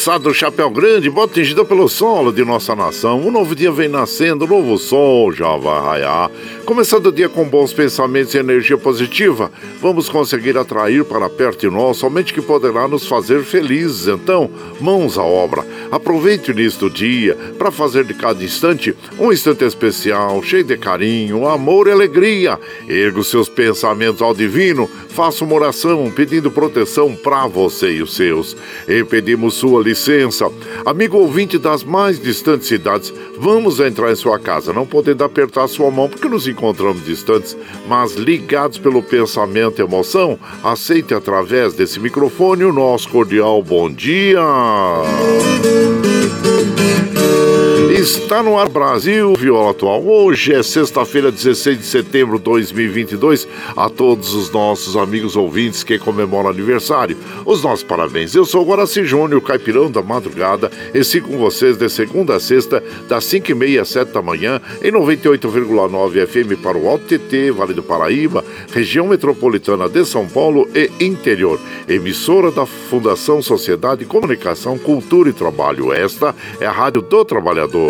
moçada do Chapéu Grande, bota tingida pelo solo de nossa nação. Um novo dia vem nascendo, um novo sol já vai raiar. Começando o dia com bons pensamentos e energia positiva, vamos conseguir atrair para perto de nós somente que poderá nos fazer felizes. Então, mãos à obra. Aproveite o início do dia para fazer de cada instante um instante especial, cheio de carinho, amor e alegria. Erga os seus pensamentos ao divino, faça uma oração pedindo proteção para você e os seus. E pedimos sua licença. Amigo ouvinte das mais distantes cidades, vamos entrar em sua casa, não podendo apertar sua mão porque nos encontramos distantes, mas ligados pelo pensamento e emoção, aceite através desse microfone o nosso cordial bom dia. Está no ar Brasil Viola Atual. Hoje é sexta-feira, 16 de setembro de 2022. A todos os nossos amigos ouvintes que comemoram aniversário, os nossos parabéns. Eu sou Guaraci Júnior, caipirão da madrugada, e sigo com vocês de segunda a sexta, das 5h30 às 7 da manhã, em 98,9 FM para o Alto TT, Vale do Paraíba, região metropolitana de São Paulo e interior. Emissora da Fundação Sociedade, Comunicação, Cultura e Trabalho. Esta é a Rádio do Trabalhador.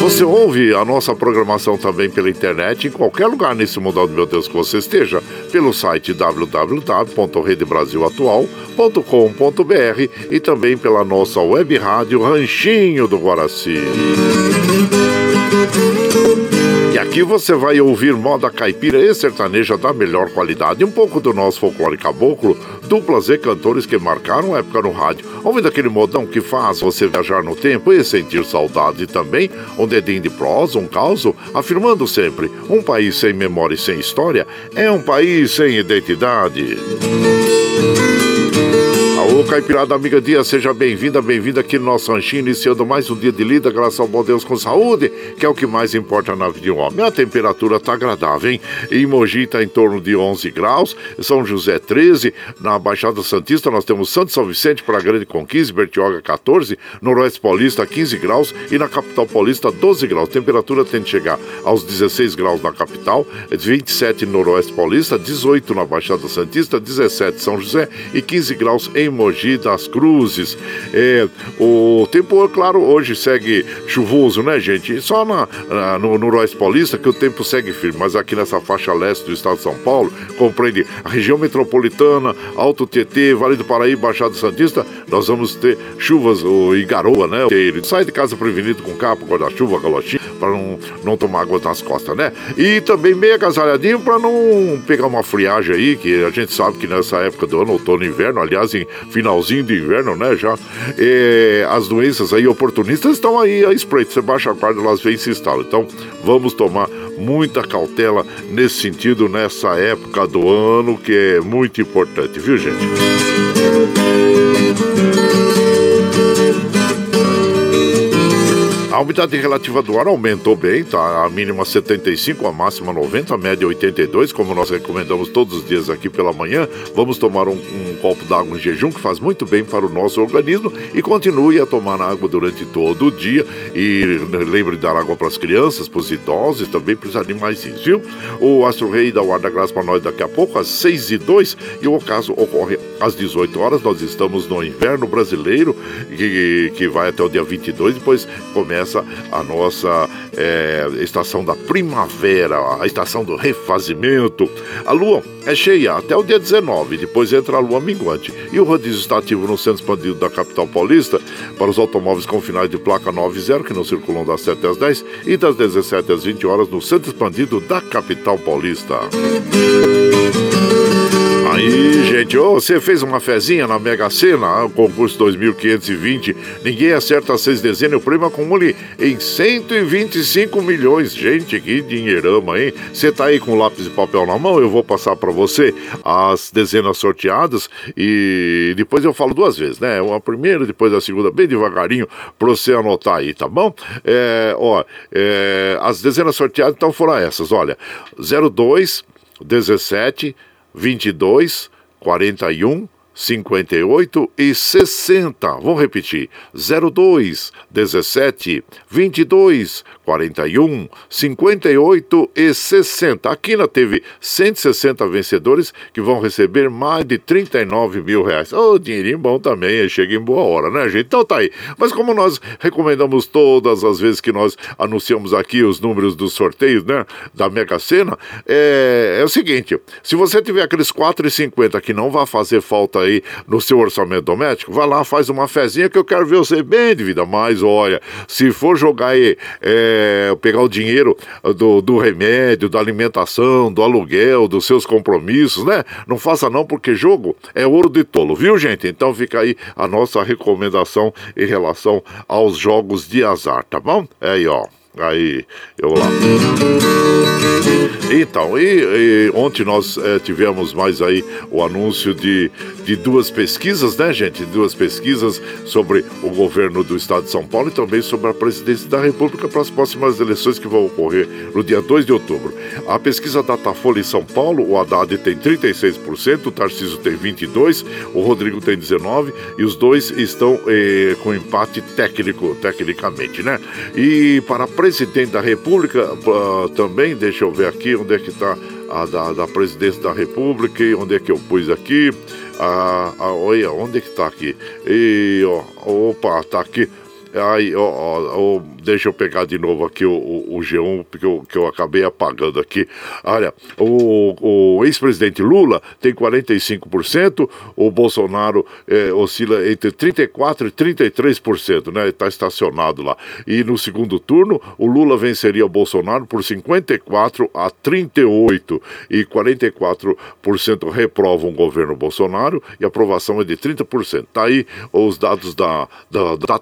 Você ouve a nossa programação também pela internet, em qualquer lugar nesse mundo, meu Deus, que você esteja, pelo site www.redebrasilatual.com.br e também pela nossa web rádio Ranchinho do Guaraci. Aqui você vai ouvir moda caipira e sertaneja da melhor qualidade, um pouco do nosso folclore caboclo, duplas e cantores que marcaram época no rádio, ouvindo aquele modão que faz você viajar no tempo e sentir saudade também um dedinho de prosa, um caos, afirmando sempre, um país sem memória e sem história é um país sem identidade. Ô Caipirada Amiga Dia, seja bem-vinda, bem-vinda aqui no nosso ranchinho, iniciando mais um dia de lida, graças ao bom Deus com saúde, que é o que mais importa na vida de um homem. A temperatura tá agradável, hein? Em Mogi tá em torno de 11 graus, São José 13, na Baixada Santista nós temos Santo São Vicente para Grande Conquista, Bertioga 14, Noroeste Paulista 15 graus e na Capital Paulista 12 graus. Temperatura tende a chegar aos 16 graus na capital, 27 no Noroeste Paulista, 18 na Baixada Santista, 17 São José e 15 graus em Mogi das Cruzes. É, o tempo, é claro, hoje segue chuvoso, né, gente? Só na, na, no Noroeste Paulista que o tempo segue firme, mas aqui nessa faixa leste do estado de São Paulo, compreende a região metropolitana, Alto Tietê, Vale do Paraíba, Baixada Santista, nós vamos ter chuvas e garoa, né? Sai de casa prevenido com capa, guarda-chuva, galochinho, para não, não tomar água nas costas, né? E também meio agasalhadinho para não pegar uma friagem aí, que a gente sabe que nessa época do ano, outono e inverno, aliás, em finalzinho de inverno, né, já, é, as doenças aí oportunistas estão aí a espreito. Você baixa a guarda, elas vêm e se instalam. Então, vamos tomar muita cautela nesse sentido, nessa época do ano, que é muito importante, viu, gente? A umidade relativa do ar aumentou bem, tá? A mínima 75, a máxima 90, a média 82, como nós recomendamos todos os dias aqui pela manhã. Vamos tomar um, um copo d'água em jejum, que faz muito bem para o nosso organismo, e continue a tomar água durante todo o dia. E lembre de dar água para as crianças, para os idosos também para os animais, viu? O Astro Rei o ar da graça para nós daqui a pouco, às 6 e 2 e o ocaso ocorre às 18 horas. Nós estamos no inverno brasileiro, que, que vai até o dia 22, depois começa começa a nossa é, estação da primavera, a estação do refazimento. A lua é cheia até o dia 19, depois entra a lua minguante. E o rodízio está ativo no centro expandido da capital paulista para os automóveis com finais de placa 90 que não circulam das 7 às 10 e das 17 às 20 horas no centro expandido da capital paulista. Aí, gente, oh, você fez uma fezinha na Mega Sena, o concurso 2520. Ninguém acerta seis dezenas, o prêmio acumule em 125 milhões. Gente, que dinheirama, hein? Você tá aí com lápis e papel na mão, eu vou passar para você as dezenas sorteadas e depois eu falo duas vezes, né? Uma primeira, depois a segunda, bem devagarinho, para você anotar aí, tá bom? É, ó, é, as dezenas sorteadas então foram essas, olha, 02, 17, 22, 41, 58 e 60. Vamos repetir: 02, 17, 22, 41, 58 e 60. A Quina teve 160 vencedores que vão receber mais de 39 mil reais. Ô, oh, dinheirinho bom também, chega em boa hora, né, gente? Então tá aí. Mas como nós recomendamos todas as vezes que nós anunciamos aqui os números dos sorteios, né, da Mega Sena, é, é o seguinte: se você tiver aqueles 4,50 que não vai fazer falta aí no seu orçamento doméstico, vai lá, faz uma fezinha que eu quero ver você bem de vida. Mas olha, se for jogar aí. É, é, pegar o dinheiro do, do remédio, da alimentação, do aluguel, dos seus compromissos, né? Não faça não, porque jogo é ouro de tolo, viu, gente? Então fica aí a nossa recomendação em relação aos jogos de azar, tá bom? É aí, ó. Aí, eu lá. Então, e, e ontem nós é, tivemos mais aí o anúncio de, de duas pesquisas, né, gente? Duas pesquisas sobre o governo do estado de São Paulo e também sobre a presidência da República para as próximas eleições que vão ocorrer no dia 2 de outubro. A pesquisa Datafolha em São Paulo, o Haddad tem 36%, o Tarcísio tem 22%, o Rodrigo tem 19% e os dois estão eh, com empate técnico, tecnicamente, né? E para presidente da República, uh, também, deixa eu ver aqui onde é que está a da, da presidência da República, onde é que eu pus aqui. Ah, ah, olha, onde é que está aqui? E, ó, opa, está aqui. Aí, ó, ó, ó, deixa eu pegar de novo aqui o, o, o G1, porque eu, que eu acabei apagando aqui. Olha, o, o ex-presidente Lula tem 45%, o Bolsonaro é, oscila entre 34% e 33%, né? Está estacionado lá. E no segundo turno, o Lula venceria o Bolsonaro por 54% a 38%, e 44% reprovam o governo Bolsonaro, e a aprovação é de 30%. Tá aí os dados da, da, da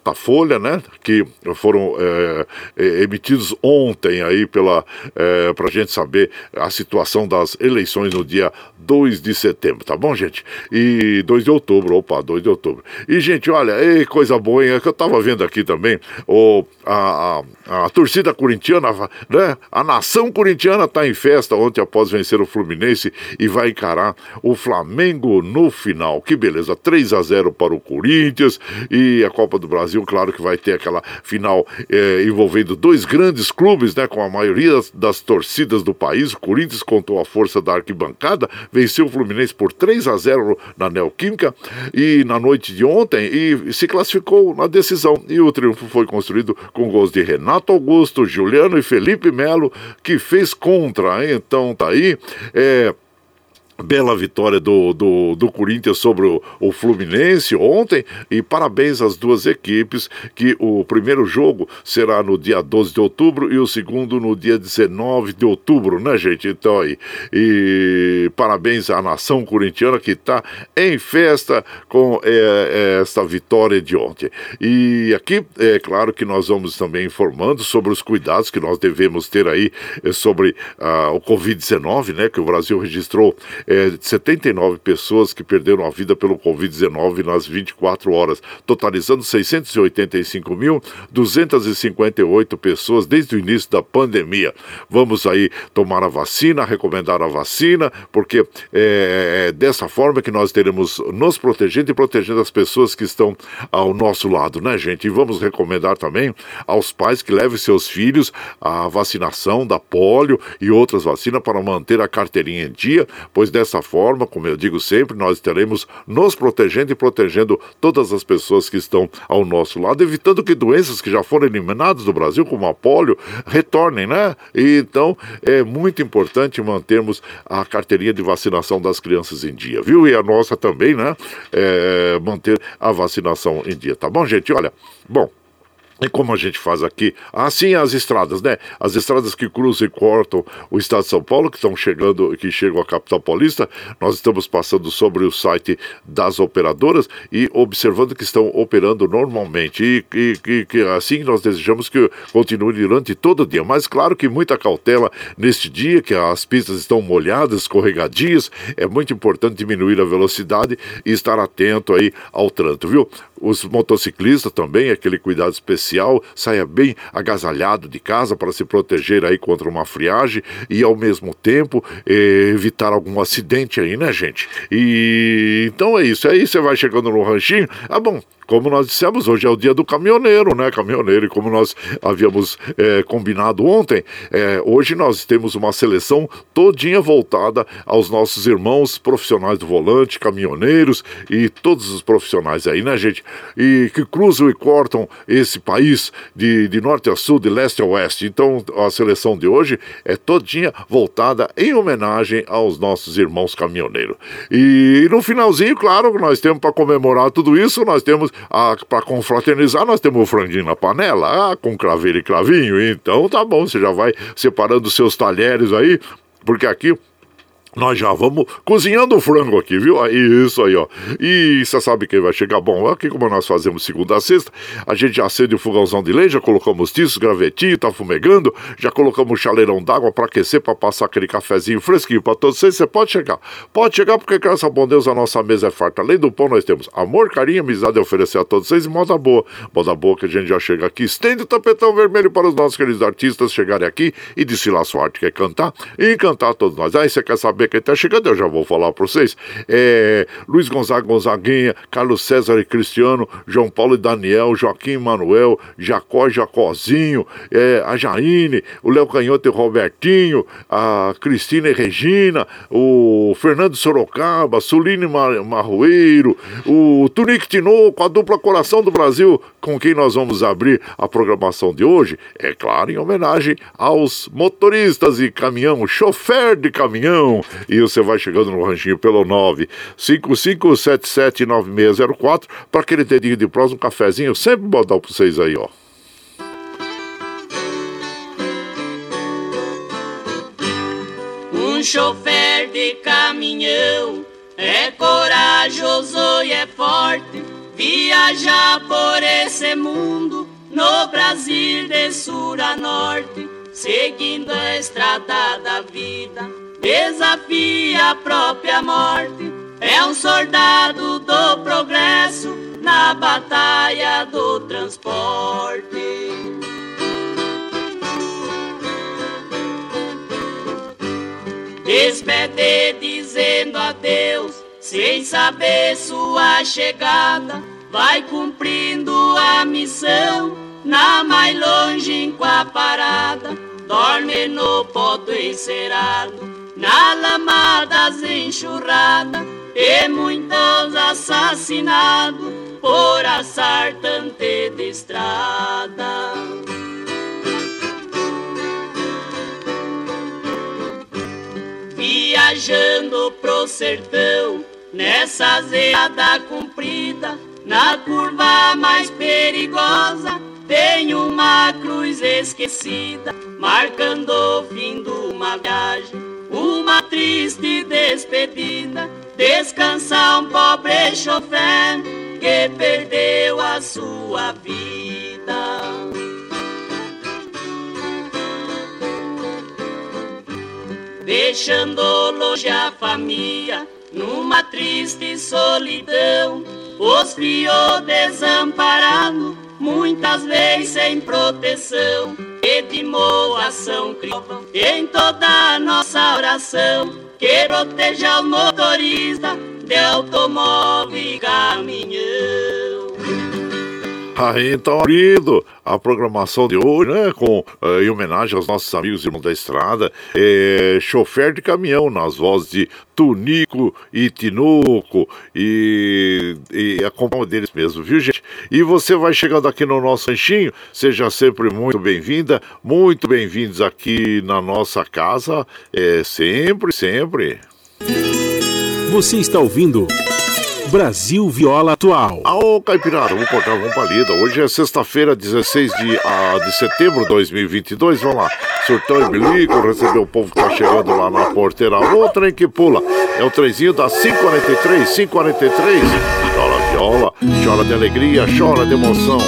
Né, que foram é, emitidos ontem aí pela é, para a gente saber a situação das eleições no dia 2 de setembro, tá bom, gente? E 2 de outubro, opa, 2 de outubro. E, gente, olha, coisa boa, hein? É que eu tava vendo aqui também, o, a, a, a torcida corintiana, né? A nação corintiana tá em festa ontem após vencer o Fluminense e vai encarar o Flamengo no final. Que beleza, 3 a 0 para o Corinthians e a Copa do Brasil, claro que vai vai ter aquela final é, envolvendo dois grandes clubes, né, com a maioria das, das, torcidas do país. O Corinthians contou a força da arquibancada, venceu o Fluminense por 3 a 0 na Neoquímica e na noite de ontem e se classificou na decisão. E o triunfo foi construído com gols de Renato Augusto, Juliano e Felipe Melo, que fez contra. Então tá aí. É, Bela vitória do, do, do Corinthians sobre o, o, Fluminense ontem e parabéns às duas equipes que o primeiro jogo será no dia 12 de outubro e o segundo no dia 19 de outubro, né gente? Então aí, e parabéns à nação corintiana que está em festa com é, é, esta vitória de ontem. E aqui é claro que nós vamos também informando sobre os cuidados que nós devemos ter aí é, sobre ah, o Covid-19, né? Que o Brasil registrou é, 79 pessoas que perderam a vida pelo Covid-19 nas 24 horas, totalizando 685.258 pessoas desde o início da pandemia. Vamos aí tomar a vacina, recomendar a vacina, porque é, é dessa forma que nós teremos nos protegendo e protegendo as pessoas que estão ao nosso lado, né, gente? E vamos recomendar também aos pais que levem seus filhos à vacinação da polio e outras vacinas para manter a carteirinha em dia, pois dessa forma, como eu digo sempre, nós estaremos nos protegendo e protegendo todas as pessoas que estão ao nosso lado, evitando que doenças que já foram eliminadas do Brasil, como a polio, retornem, né? E, então, é muito importante mantermos a carteirinha de vacinação das crianças em dia, viu? E a nossa também, né? É, manter a vacinação em dia, tá bom, gente? Olha, bom. E como a gente faz aqui, assim as estradas, né? As estradas que cruzam e cortam o estado de São Paulo, que estão chegando, que chegam à capital paulista, nós estamos passando sobre o site das operadoras e observando que estão operando normalmente. E, e, e assim nós desejamos que continue durante todo o dia. Mas claro que muita cautela neste dia, que as pistas estão molhadas, escorregadias, é muito importante diminuir a velocidade e estar atento aí ao trânsito, viu? Os motociclistas também, aquele cuidado especial, saia bem agasalhado de casa para se proteger aí contra uma friagem e ao mesmo tempo eh, evitar algum acidente aí, né, gente? E então é isso. Aí você vai chegando no ranchinho, ah, bom, como nós dissemos, hoje é o dia do caminhoneiro, né? Caminhoneiro, e como nós havíamos é, combinado ontem, é, hoje nós temos uma seleção todinha voltada aos nossos irmãos profissionais do volante, caminhoneiros e todos os profissionais aí, né, gente? E que cruzam e cortam esse país de, de norte a sul, de leste a oeste. Então, a seleção de hoje é todinha voltada em homenagem aos nossos irmãos caminhoneiros. E, e no finalzinho, claro, nós temos para comemorar tudo isso, nós temos ah, para confraternizar, nós temos o franguinho na panela, ah, com craveiro e cravinho. Então tá bom, você já vai separando seus talheres aí, porque aqui nós já vamos cozinhando o frango aqui, viu? Isso aí, ó. E você sabe quem vai chegar? Bom, aqui como nós fazemos segunda a sexta, a gente já acende o fogãozão de leite, já colocamos tiços, gravetinho, tá fumegando, já colocamos o chaleirão d'água para aquecer, para passar aquele cafezinho fresquinho para todos vocês. Você pode chegar. Pode chegar porque, graças a bom Deus, a nossa mesa é farta. Além do pão, nós temos amor, carinho, amizade a oferecer a todos vocês e moda boa. Moda boa que a gente já chega aqui, estende o tapetão vermelho para os nossos queridos artistas chegarem aqui e desfilar sua arte, quer cantar e encantar todos nós. Aí você quer saber quem está chegando, eu já vou falar para vocês. É, Luiz Gonzaga Gonzaguinha, Carlos César e Cristiano, João Paulo e Daniel, Joaquim Manuel, Jacó e Jacozinho, é, a Jaine, o Léo Canhoto e o Robertinho, a Cristina e Regina, o Fernando Sorocaba, Suline Mar Marroeiro, o Tunique Tinoco, a dupla Coração do Brasil, com quem nós vamos abrir a programação de hoje, é claro, em homenagem aos motoristas e caminhão, chofer de caminhão, e você vai chegando no ranchinho pelo 955779604 para aquele dedinho de prós, um cafezinho, sempre botar para vocês aí, ó. Um chofer de caminhão é corajoso e é forte, viajar por esse mundo no Brasil de sul a norte, seguindo a estrada da vida desafia a própria morte. É um soldado do progresso na batalha do transporte. Despede dizendo adeus, sem saber sua chegada. Vai cumprindo a missão, na mais longe com a parada. Dorme no poto encerado na lamadas enxurrada e muitos assassinados por assaltante de estrada. viajando pro sertão, nessa zeada comprida, na curva mais perigosa, tem uma cruz esquecida, marcando o fim de uma viagem, uma triste despedida. Descansa um pobre chofer que perdeu a sua vida. Deixando longe a família, numa triste solidão, os fios desamparados, muitas vezes sem proteção, criova em toda a nossa oração que proteja o motorista de automóvel e caminhão. Aí então, abrindo a programação de hoje, né, com, uh, em homenagem aos nossos amigos irmãos da estrada, é, chofer de caminhão, nas vozes de Tunico e Tinoco, e, e a companhia deles mesmo, viu gente? E você vai chegando aqui no nosso ranchinho, seja sempre muito bem-vinda, muito bem-vindos aqui na nossa casa, é, sempre, sempre. Você está ouvindo Brasil Viola Atual. Ô, Caipirada, vamos cortar uma palida. Hoje é sexta-feira, 16 de, uh, de setembro de 2022. Vamos lá. Surtão e Bilico, receber o povo que tá chegando lá na porteira. O trem que pula. É o trenzinho da 543, 543. Chora viola, chora de alegria, chora de emoção.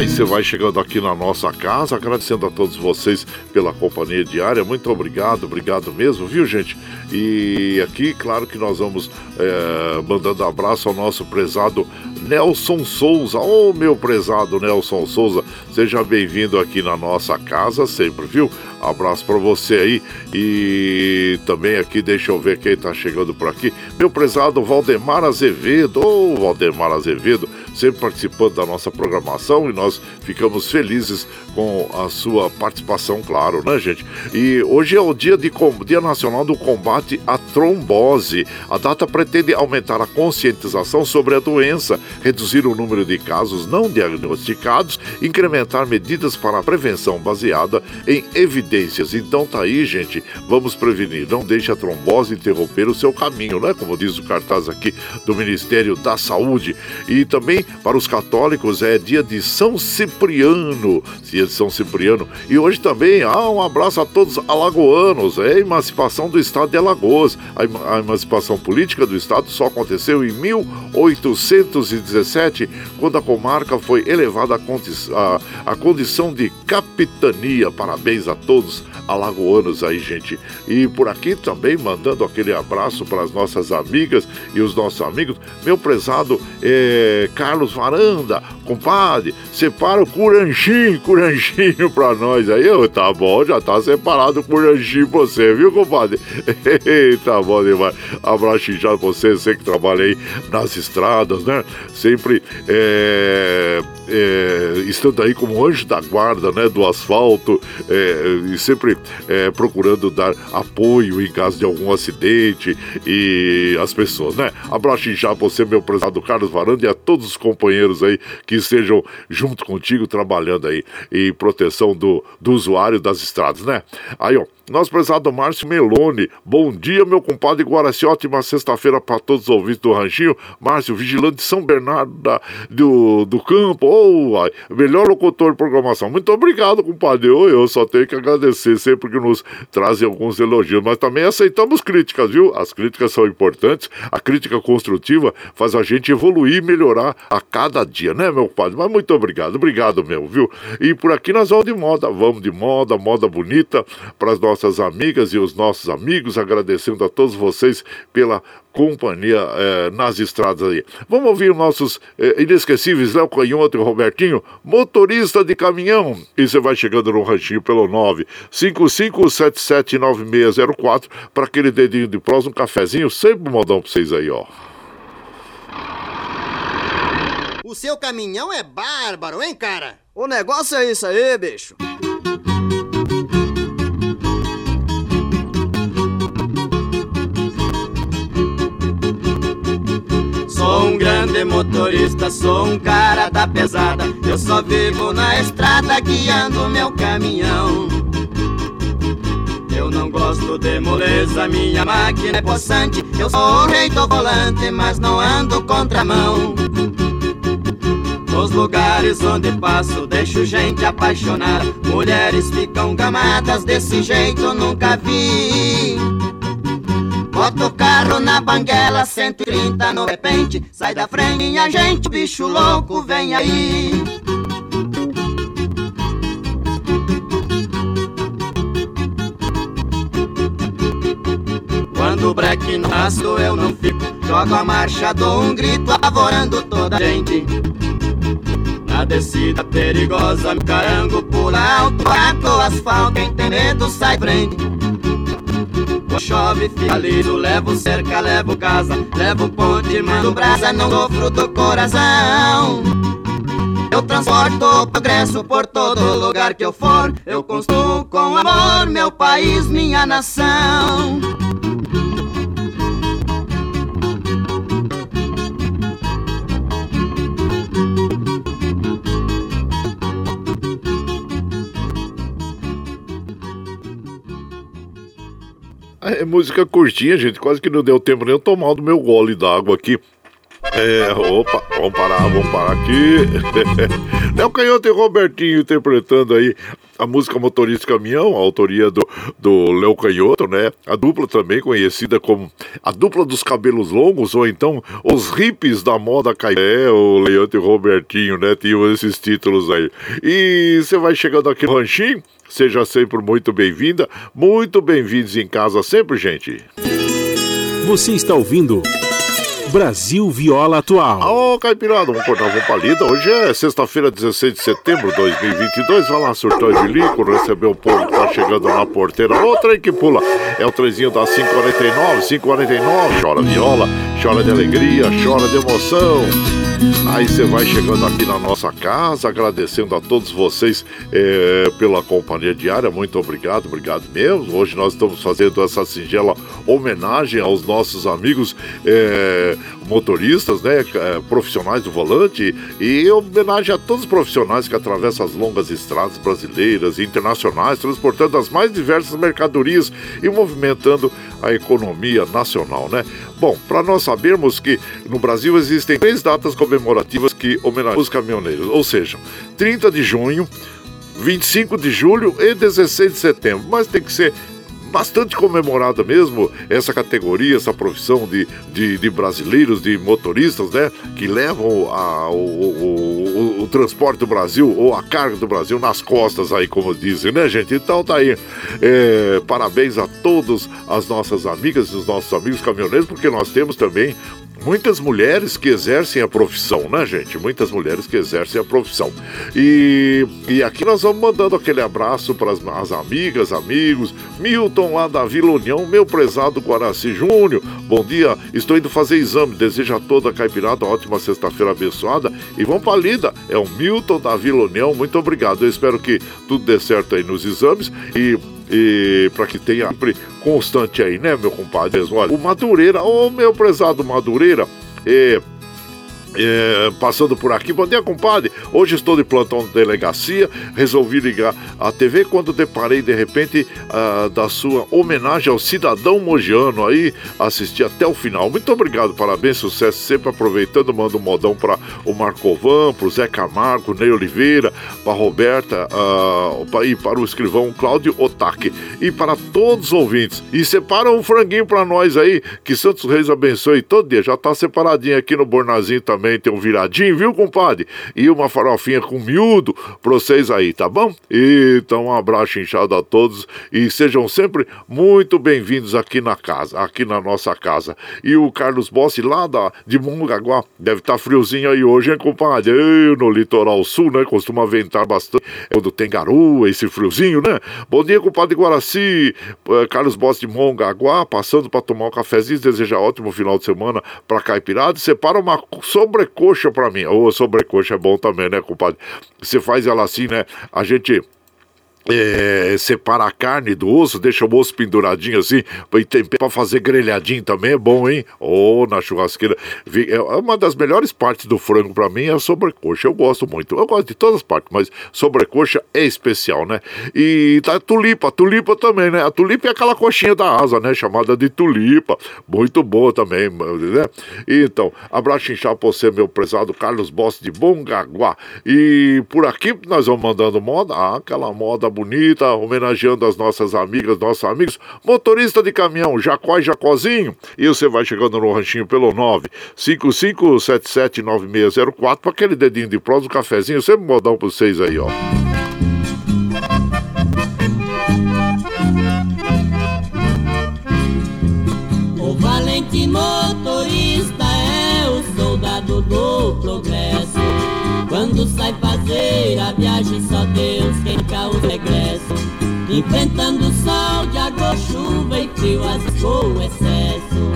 Aí você vai chegando aqui na nossa casa, agradecendo a todos vocês pela companhia diária. Muito obrigado, obrigado mesmo, viu, gente? E aqui, claro que nós vamos é, mandando abraço ao nosso prezado Nelson Souza. Ô, oh, meu prezado Nelson Souza, seja bem-vindo aqui na nossa casa sempre, viu? Abraço para você aí. E também aqui, deixa eu ver quem tá chegando por aqui. Meu prezado Valdemar Azevedo. Ô, oh, Valdemar Azevedo, sempre participando da nossa programação e nós ficamos felizes com a sua participação, claro, né, gente? E hoje é o dia, de, dia Nacional do Combate à Trombose. A data pretende aumentar a conscientização sobre a doença, reduzir o número de casos não diagnosticados, incrementar medidas para a prevenção baseada em evidências. Então tá aí, gente, vamos prevenir. Não deixe a trombose interromper o seu caminho, né? Como diz o cartaz aqui do Ministério da Saúde. E também para os católicos é dia de São Cipriano, dia de São Cipriano. E hoje também ah, um abraço a todos alagoanos, é a emancipação do estado de Alagoas. A emancipação política do estado só aconteceu em 1817, quando a comarca foi elevada à, condição de capitania. Parabéns a todos alagoanos aí, gente. E por aqui também mandando aquele abraço para as nossas amigas e os nossos amigos. Meu prezado é, Carlos Varanda, compadre, separa o curanjinho, curanjinho para nós aí. Oh, tá bom, já tá separado o curanjinho pra você, viu, compadre? tá bom demais. Abraço já pra você, você que trabalha aí nas estradas, né? Sempre é, é, estando aí como anjo da guarda, né? Do asfalto é, e sempre é, procurando dar apoio em caso de algum acidente e as pessoas, né? Abraço já você, meu prezado Carlos Varanda, e a todos os companheiros aí que estejam junto contigo trabalhando aí em proteção do, do usuário das estradas, né? Aí, ó. Nosso prezado Márcio Meloni. Bom dia, meu compadre Guaraci. Ótima sexta-feira para todos os ouvintes do Ranchinho. Márcio, vigilante de São Bernardo da, do, do Campo. Oh, melhor locutor de programação. Muito obrigado, compadre. Eu, eu só tenho que agradecer sempre que nos trazem alguns elogios. Mas também aceitamos críticas, viu? As críticas são importantes. A crítica construtiva faz a gente evoluir e melhorar a cada dia, né, meu compadre? Mas muito obrigado. Obrigado, meu, viu? E por aqui nós vamos de moda. Vamos de moda, moda bonita para as nossas nossas amigas e os nossos amigos, agradecendo a todos vocês pela companhia eh, nas estradas aí. Vamos ouvir nossos eh, inesquecíveis Léo Canhoto e Robertinho, motorista de caminhão. E você vai chegando no ranchinho pelo 955779604 para aquele dedinho de prós, um cafezinho, sempre modão para vocês aí, ó. O seu caminhão é bárbaro, hein, cara? O negócio é isso aí, bicho. Motorista, sou um cara da pesada. Eu só vivo na estrada guiando meu caminhão. Eu não gosto de moleza, minha máquina é possante. Eu sou o rei do volante, mas não ando contramão. Nos lugares onde passo, deixo gente apaixonada. Mulheres ficam gamadas desse jeito, nunca vi. Bota o carro na banguela, 130 no repente. Sai da frente, minha gente, bicho louco, vem aí. Quando o breque no eu não fico Jogo a marcha, dou um grito avorando toda a gente Na descida perigosa, me carango pula alto Bato o asfalto, quem tem medo sai frente chove, fica liso, levo cerca, levo casa Levo ponte, mando brasa, não sofro do coração eu transporto progresso por todo lugar que eu for. Eu construo com amor meu país, minha nação. É música curtinha, gente. Quase que não deu tempo nem eu tomar do meu gole d'água aqui. É, opa, vamos parar, vamos parar aqui. Léo Canhoto e Robertinho interpretando aí a música Motorista Caminhão, a autoria do, do Léo Canhoto, né? A dupla também conhecida como a dupla dos cabelos longos, ou então os hippies da moda caipé, o Leandro e o Robertinho, né? Tinham esses títulos aí. E você vai chegando aqui no ranchinho, seja sempre muito bem-vinda, muito bem-vindos em casa sempre, gente. Você está ouvindo Brasil Viola Atual. Ô, oh, Caipirada, vamos cortar uma palida. Hoje é sexta-feira, 16 de setembro de 2022. Vai lá, surtou de lico, receber o povo que tá chegando na porteira. Ô, trem que pula. É o trezinho da 549, 549. Chora viola, chora de alegria, chora de emoção. Aí você vai chegando aqui na nossa casa, agradecendo a todos vocês é, pela companhia diária. Muito obrigado, obrigado mesmo. Hoje nós estamos fazendo essa singela homenagem aos nossos amigos é, motoristas, né, é, profissionais do volante e homenagem a todos os profissionais que atravessam as longas estradas brasileiras e internacionais, transportando as mais diversas mercadorias e movimentando a economia nacional, né? Bom, para nós sabermos que no Brasil existem três datas comemorativas que homenageiam os caminhoneiros, ou seja, 30 de junho, 25 de julho e 16 de setembro, mas tem que ser bastante comemorada mesmo essa categoria, essa profissão de, de, de brasileiros, de motoristas, né? Que levam a, o, o, o, o, transporte do Brasil ou a carga do Brasil nas costas aí, como dizem, né, gente? Então tá aí. É, parabéns a todas as nossas amigas e os nossos amigos caminhoneiros, porque nós temos também muitas mulheres que exercem a profissão, né, gente? Muitas mulheres que exercem a profissão. E, e aqui nós vamos mandando aquele abraço para as, as amigas, amigos. Milton lá da Vila União, meu prezado Guaraci Júnior. Bom dia, estou indo fazer exame. Desejo a toda a caipirada ótima sexta-feira abençoada. E vamos para a lida. É o Milton da Vila União. Muito obrigado. Eu espero que tudo dê certo aí nos exames. E e para que tenha sempre constante aí, né, meu compadre? Olha, o Madureira, ô meu prezado Madureira, é, é, passando por aqui, bom dia, compadre. Hoje estou de plantão de delegacia. Resolvi ligar a TV quando deparei de repente uh, da sua homenagem ao cidadão mogiano. Aí assisti até o final. Muito obrigado, parabéns, sucesso. Sempre aproveitando, mando um modão para o Marcovan, para o Zé Camargo, Ney Oliveira, para Roberta uh, e para o escrivão Cláudio Otaki. E para todos os ouvintes. E separa um franguinho para nós aí. Que Santos Reis abençoe todo dia. Já tá separadinho aqui no Bornazinho também também tem um viradinho, viu, compadre? E uma farofinha com miúdo pra vocês aí, tá bom? Então, um abraço inchado a todos e sejam sempre muito bem-vindos aqui na casa, aqui na nossa casa. E o Carlos Bossi lá da, de Mongaguá, deve estar tá friozinho aí hoje, hein, compadre? Eu, no litoral sul, né? Costuma ventar bastante quando tem garoa, esse friozinho, né? Bom dia, compadre Guaraci, eh, Carlos Bossi de Mongaguá, passando para tomar um cafezinho, deseja ótimo final de semana pra Caipirada. Separa uma sobre sobrecoxa pra mim. Ô, oh, sobrecoxa é bom também, né, compadre? Você faz ela assim, né? A gente é, separa a carne do osso, deixa o osso penduradinho assim, para fazer grelhadinho também é bom, hein? Ou oh, na churrasqueira. É uma das melhores partes do frango para mim é a sobrecoxa. Eu gosto muito. Eu gosto de todas as partes, mas sobrecoxa é especial, né? E tá tulipa, tulipa também, né? A tulipa é aquela coxinha da asa, né? Chamada de tulipa. Muito boa também, né? Então, abraço inchado pra você, meu prezado Carlos Boss de Bongaguá. E por aqui nós vamos mandando moda, ah, aquela moda bonita, homenageando as nossas amigas, nossos amigos. Motorista de caminhão, Jacó e Jacozinho. E você vai chegando no ranchinho pelo 955779604 para aquele dedinho de prós, um cafezinho. Sempre modão para vocês aí, ó. O valente motorista é o soldado do progresso. Quando sai fazer a viagem, só Deus quem cá o regresso. Enfrentando o sol de água, chuva e frio, as com excesso.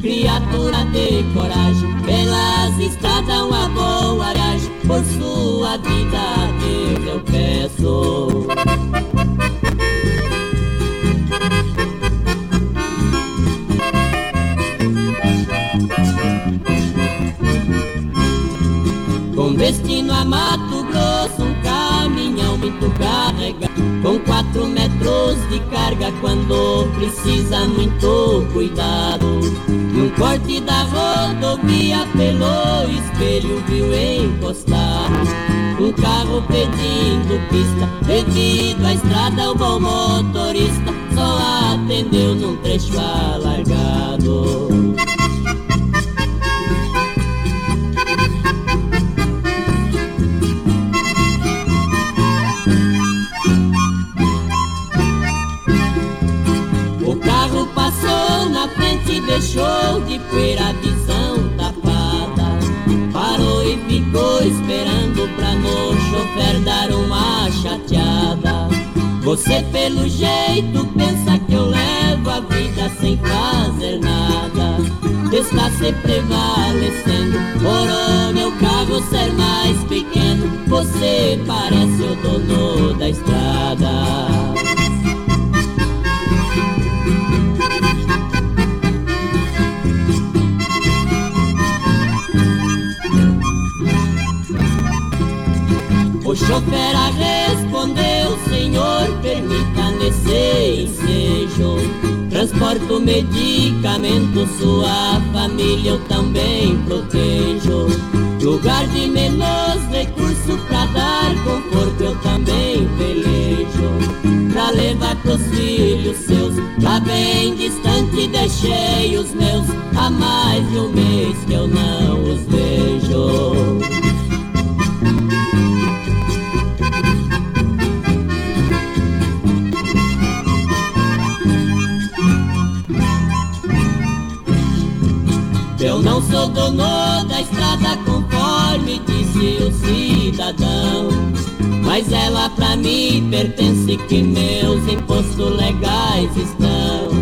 Criatura de coragem, pelas estradas uma boa viagem. Por sua vida, Deus eu peço. Destino a Mato Grosso, um caminhão muito carregado, com quatro metros de carga quando precisa muito cuidado. Num corte da rodovia pelo espelho viu encostar um carro pedindo pista, devido à estrada o bom motorista só atendeu num trecho alargado. Deixou de poeira a visão tapada. Parou e ficou esperando pra no chofer dar uma chateada. Você pelo jeito pensa que eu levo a vida sem fazer nada. Está se prevalecendo. Por o meu carro ser mais pequeno. Você parece o dono da estrada O chofer respondeu, Senhor, permita nesse ensejo. Transporto medicamento, sua família eu também protejo. Lugar de menos recurso pra dar conforto eu também pelejo. Pra levar pros filhos seus, lá bem distante deixei os meus. Há mais de um mês que eu não os vejo. Sou dono da estrada conforme disse o cidadão. Mas ela pra mim pertence que meus impostos legais estão.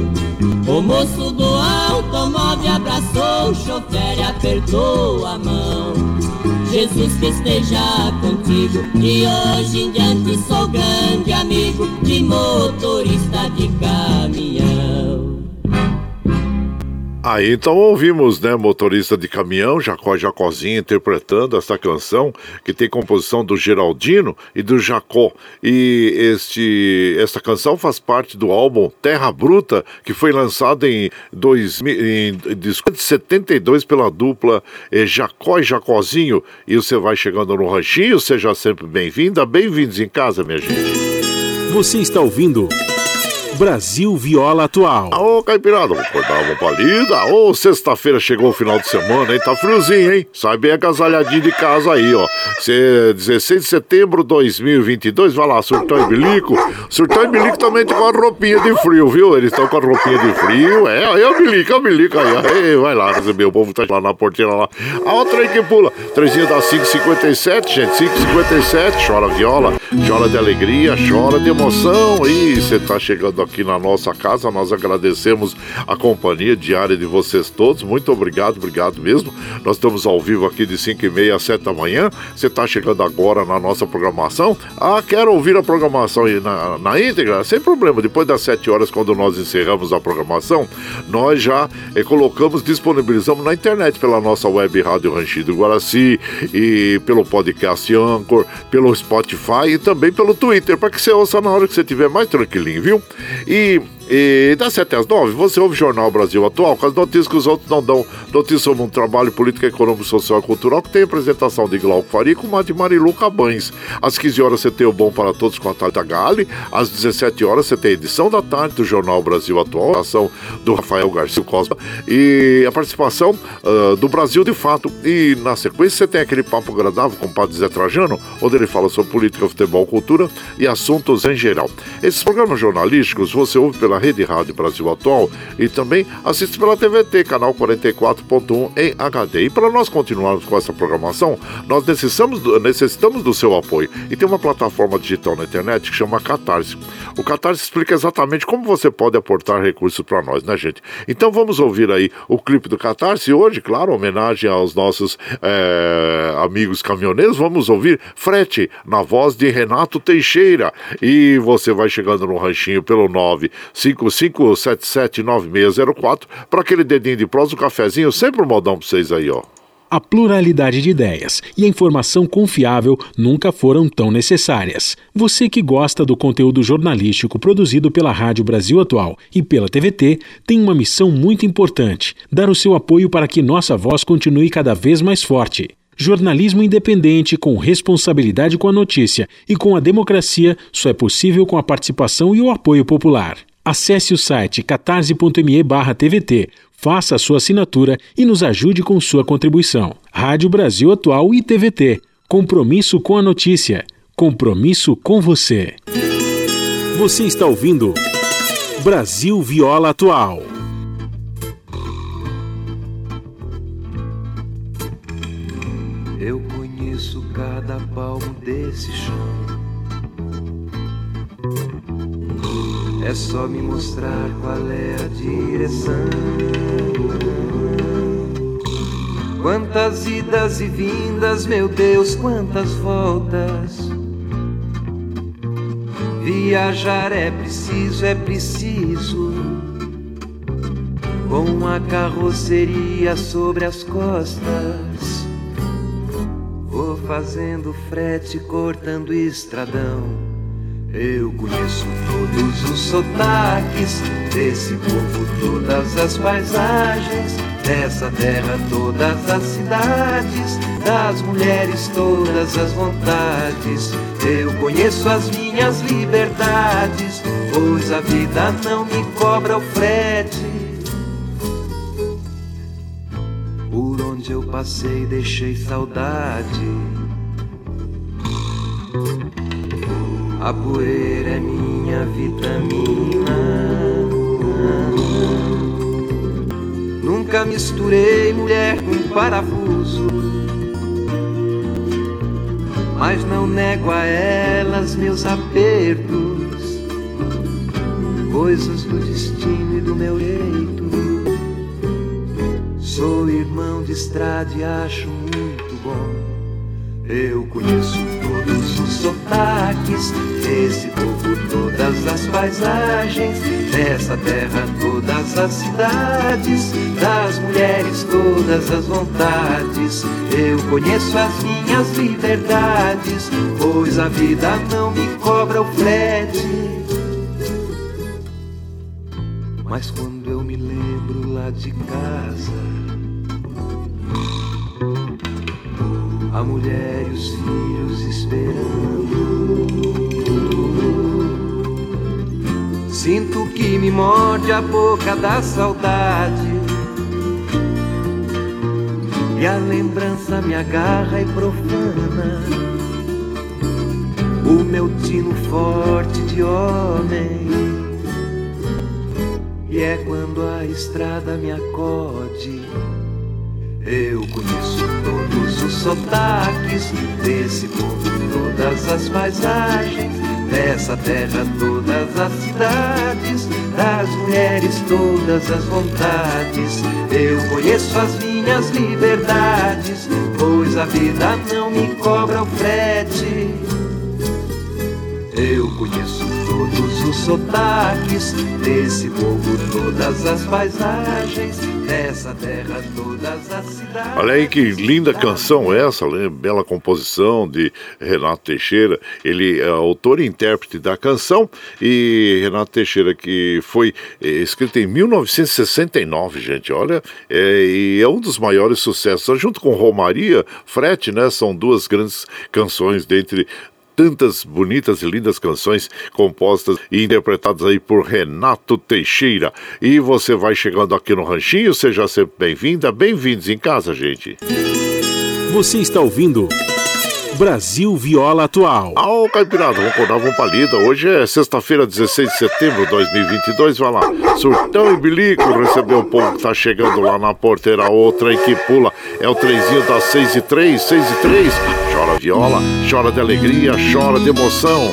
O moço do automóvel abraçou o chofer e apertou a mão. Jesus que esteja contigo E hoje em diante sou grande amigo De motorista de caminhão Aí então ouvimos, né, motorista de caminhão, Jacó Jacozinho interpretando essa canção que tem composição do Geraldino e do Jacó. E este essa canção faz parte do álbum Terra Bruta, que foi lançado em, 2000, em 72 pela dupla eh, Jacó e Jacozinho. E você vai chegando no ranchinho, seja sempre bem-vinda, bem-vindos em casa, minha gente. Você está ouvindo Brasil Viola Atual. Ô, Caipirada, vou cortar uma palida. Ô, sexta-feira chegou o final de semana, hein? Tá friozinho, hein? Sai bem agasalhadinho de casa aí, ó. Cê, 16 de setembro de 2022, vai lá, Surtão e Bilico. Surtão e Bilico também tem com a roupinha de frio, viu? Eles estão com a roupinha de frio. É, aí é o Bilico, é o Bilico aí. aí vai lá receber, o povo tá lá na porteira lá. A outra aí que pula. Trezinho da 557, gente, 557. Chora viola, chora de alegria, chora de emoção. Ih, você tá chegando aqui na nossa casa. Nós agradecemos a companhia diária de vocês todos. Muito obrigado, obrigado mesmo. Nós estamos ao vivo aqui de 5 e meia a 7 da manhã. Você está chegando agora na nossa programação. Ah, quero ouvir a programação na, na íntegra? Sem problema. Depois das 7 horas, quando nós encerramos a programação, nós já eh, colocamos, disponibilizamos na internet pela nossa web Rádio Ranchido Guaraci e pelo podcast Anchor, pelo Spotify e também pelo Twitter, para que você ouça na hora que você estiver mais tranquilinho, viu? E e das 7 às 9, você ouve o Jornal Brasil Atual, com as notícias que os outros não dão. Notícias sobre um trabalho político, econômico, social e cultural, que tem apresentação de Glauco Faria com a de Marilu Cabães. Às 15 horas você tem o Bom para Todos com a Thalita Gale. Às 17 horas você tem a edição da tarde do Jornal Brasil Atual, a ação do Rafael Garcia Costa e a participação uh, do Brasil de Fato. E na sequência você tem aquele papo agradável com o Padre Zé Trajano, onde ele fala sobre política, futebol, cultura e assuntos em geral. Esses programas jornalísticos você ouve pela Rede Rádio Brasil Atual e também assiste pela TVT, canal 44.1 em HD. E para nós continuarmos com essa programação, nós necessitamos do, necessitamos do seu apoio. E tem uma plataforma digital na internet que chama Catarse. O Catarse explica exatamente como você pode aportar recursos para nós, né, gente? Então vamos ouvir aí o clipe do Catarse hoje, claro, homenagem aos nossos é, amigos caminhoneiros. Vamos ouvir Frete na voz de Renato Teixeira. E você vai chegando no ranchinho pelo 9 55779604 para aquele dedinho de prosa, um cafezinho, sempre um modão para vocês aí, ó. A pluralidade de ideias e a informação confiável nunca foram tão necessárias. Você que gosta do conteúdo jornalístico produzido pela Rádio Brasil Atual e pela TVT tem uma missão muito importante: dar o seu apoio para que nossa voz continue cada vez mais forte. Jornalismo independente, com responsabilidade com a notícia e com a democracia, só é possível com a participação e o apoio popular. Acesse o site catarse.me TVT, faça a sua assinatura e nos ajude com sua contribuição. Rádio Brasil Atual e TVT. Compromisso com a notícia. Compromisso com você. Você está ouvindo Brasil Viola Atual. Eu conheço cada palmo desse chão É só me mostrar qual é a direção. Quantas idas e vindas, meu Deus, quantas voltas. Viajar é preciso, é preciso. Com a carroceria sobre as costas. Vou fazendo frete, cortando estradão. Eu conheço todos os sotaques desse povo, todas as paisagens, dessa terra, todas as cidades, das mulheres, todas as vontades. Eu conheço as minhas liberdades, pois a vida não me cobra o frete. Por onde eu passei, deixei saudade. A poeira é minha vitamina. Nunca misturei mulher com parafuso. Mas não nego a elas meus apertos, coisas do destino e do meu jeito. Sou irmão de estrada e acho muito bom. Eu conheço todos os sotaques desse povo, todas as paisagens, dessa terra, todas as cidades, das mulheres, todas as vontades. Eu conheço as minhas liberdades, pois a vida não me cobra o frete. Mas quando eu me lembro lá de casa, a mulher e os filhos esperando. Sinto que me morde a boca da saudade. E a lembrança me agarra e profana. O meu tino forte de homem. E é quando a estrada me acode eu conheço todos os sotaques desse povo, todas as paisagens, dessa terra todas as cidades, das mulheres todas as vontades. Eu conheço as minhas liberdades, pois a vida não me cobra o frete. Eu conheço todos os sotaques desse povo, todas as paisagens Olha aí que linda canção essa, né? bela composição de Renato Teixeira. Ele é autor e intérprete da canção e Renato Teixeira que foi é, escrita em 1969, gente. Olha, é, e é um dos maiores sucessos, junto com Romaria, Frete, né? São duas grandes canções dentre tantas bonitas e lindas canções compostas e interpretadas aí por Renato Teixeira. E você vai chegando aqui no Ranchinho, seja sempre bem-vinda, bem-vindos em casa, gente. Você está ouvindo Brasil Viola Atual. Ah, ô Caipirada, vamos acordar, vamos pra lida. Hoje é sexta-feira, 16 de setembro de 2022. Vai lá, surtão e bilico, recebeu o povo que tá chegando lá na porteira. Outra e que pula é o trenzinho das 6 e 3, 6 e 3. Chora viola, chora de alegria, chora de emoção.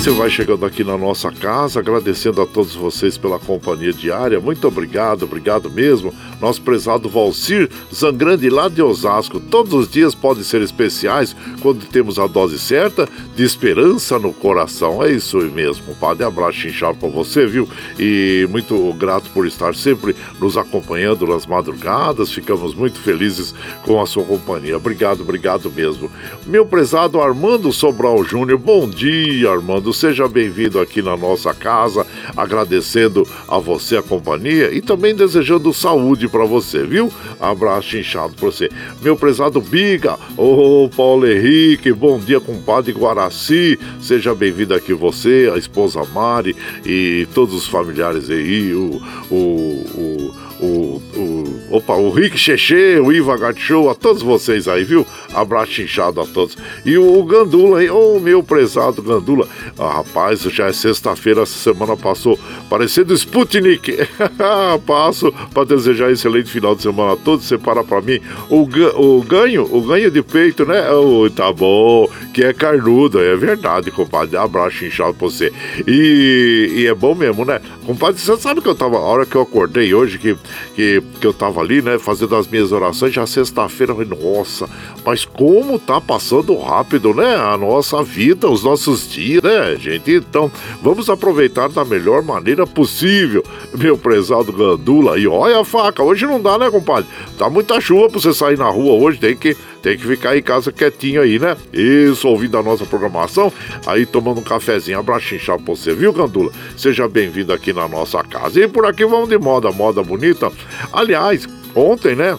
Você vai chegando aqui na nossa casa, agradecendo a todos vocês pela companhia diária. Muito obrigado, obrigado mesmo. Nosso prezado Valcir Zangrande lá de Osasco. Todos os dias podem ser especiais quando temos a dose certa de esperança no coração. É isso mesmo, padre. Abraço inchado para você, viu? E muito grato por estar sempre nos acompanhando nas madrugadas. Ficamos muito felizes com a sua companhia. Obrigado, obrigado mesmo. Meu prezado Armando Sobral Júnior, bom dia, Armando. Seja bem-vindo aqui na nossa casa, agradecendo a você a companhia e também desejando saúde para você, viu? Abraço inchado para você. Meu prezado Biga, ô Paulo Henrique, bom dia, compadre Guaraci. Seja bem-vindo aqui você, a esposa Mari e todos os familiares aí, o, o, o o, o, opa, o Rick Cheche, o Iva Show, a todos vocês aí, viu? Abraço inchado a todos. E o Gandula aí, ô oh, meu prezado Gandula. Ah, rapaz, já é sexta-feira, essa semana passou parecendo Sputnik. Passo para desejar excelente final de semana a todos. Separa para mim o, o ganho, o ganho de peito, né? Oh, tá bom, que é carnudo, é verdade, compadre. Abraço inchado pra você. E, e é bom mesmo, né? Compadre, você sabe que eu tava, a hora que eu acordei hoje, que que, que eu tava ali, né, fazendo as minhas orações, já sexta-feira, nossa, mas como tá passando rápido, né, a nossa vida, os nossos dias, né, gente? Então, vamos aproveitar da melhor maneira possível, meu prezado Gandula. E olha a faca, hoje não dá, né, compadre? Tá muita chuva pra você sair na rua hoje, tem que tem que ficar em casa quietinho aí, né? Isso, ouvindo a nossa programação, aí tomando um cafezinho. Abraço inchado pra você, viu, Gandula? Seja bem-vindo aqui na nossa casa. E por aqui vamos de moda, moda bonita. Aliás, ontem, né?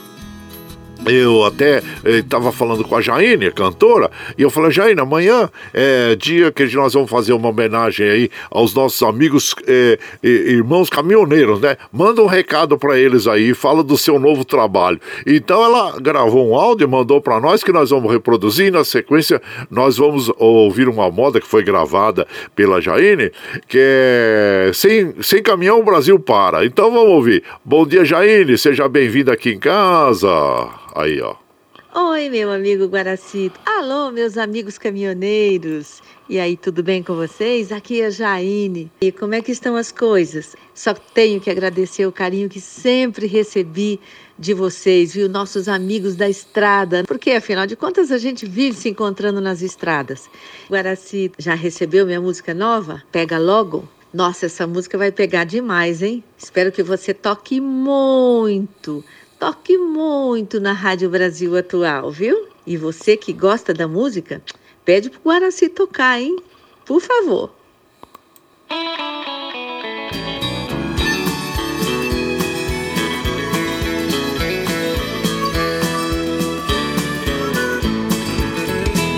Eu até estava eh, falando com a Jaine, cantora, e eu falei, Jaine, amanhã é dia que nós vamos fazer uma homenagem aí aos nossos amigos, eh, irmãos caminhoneiros, né? Manda um recado para eles aí, fala do seu novo trabalho. Então ela gravou um áudio e mandou para nós que nós vamos reproduzir, e na sequência nós vamos ouvir uma moda que foi gravada pela Jaine, que é Sem, Sem Caminhão o Brasil Para. Então vamos ouvir. Bom dia, Jaine, seja bem-vinda aqui em casa. Aí, ó. Oi, meu amigo Guaracito. Alô, meus amigos caminhoneiros. E aí, tudo bem com vocês? Aqui é Jaine. E como é que estão as coisas? Só tenho que agradecer o carinho que sempre recebi de vocês, viu? Nossos amigos da estrada. Porque, afinal de contas, a gente vive se encontrando nas estradas. Guaracito, já recebeu minha música nova? Pega logo. Nossa, essa música vai pegar demais, hein? Espero que você toque muito toque muito na Rádio Brasil Atual, viu? E você que gosta da música, pede pro Guaraci tocar, hein? Por favor.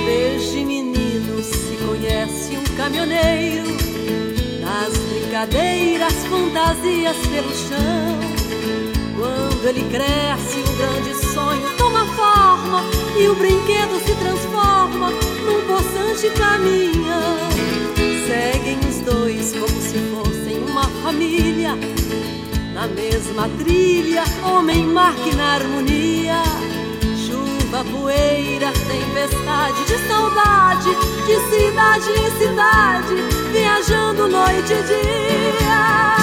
Desde menino se conhece um caminhoneiro nas brincadeiras, fantasias pelo chão quando ele cresce, um grande sonho toma forma e o brinquedo se transforma num possante caminhão. Seguem os dois como se fossem uma família, na mesma trilha, homem, máquina, harmonia. Chuva, poeira, tempestade de saudade, de cidade em cidade, viajando noite e dia.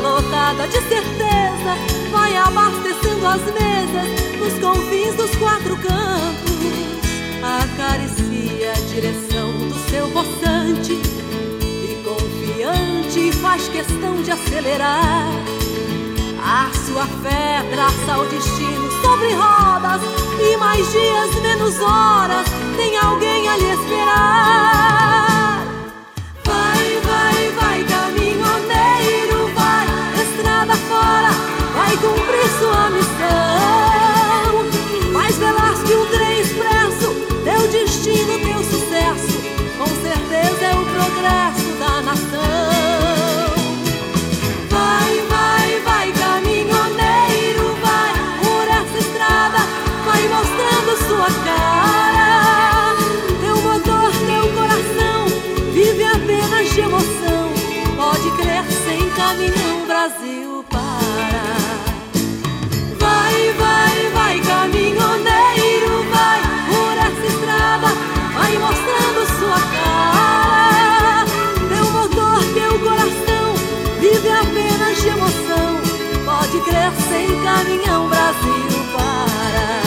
lotada de certeza, vai abastecendo as mesas nos confins dos quatro cantos, acaricia a direção do seu poçante e confiante faz questão de acelerar. A sua fé traça o destino sobre rodas e mais dias, menos horas, tem alguém a lhe esperar. Cumprir sua missão. destino, teu sucesso, com certeza é o progresso da nação. Brasil para.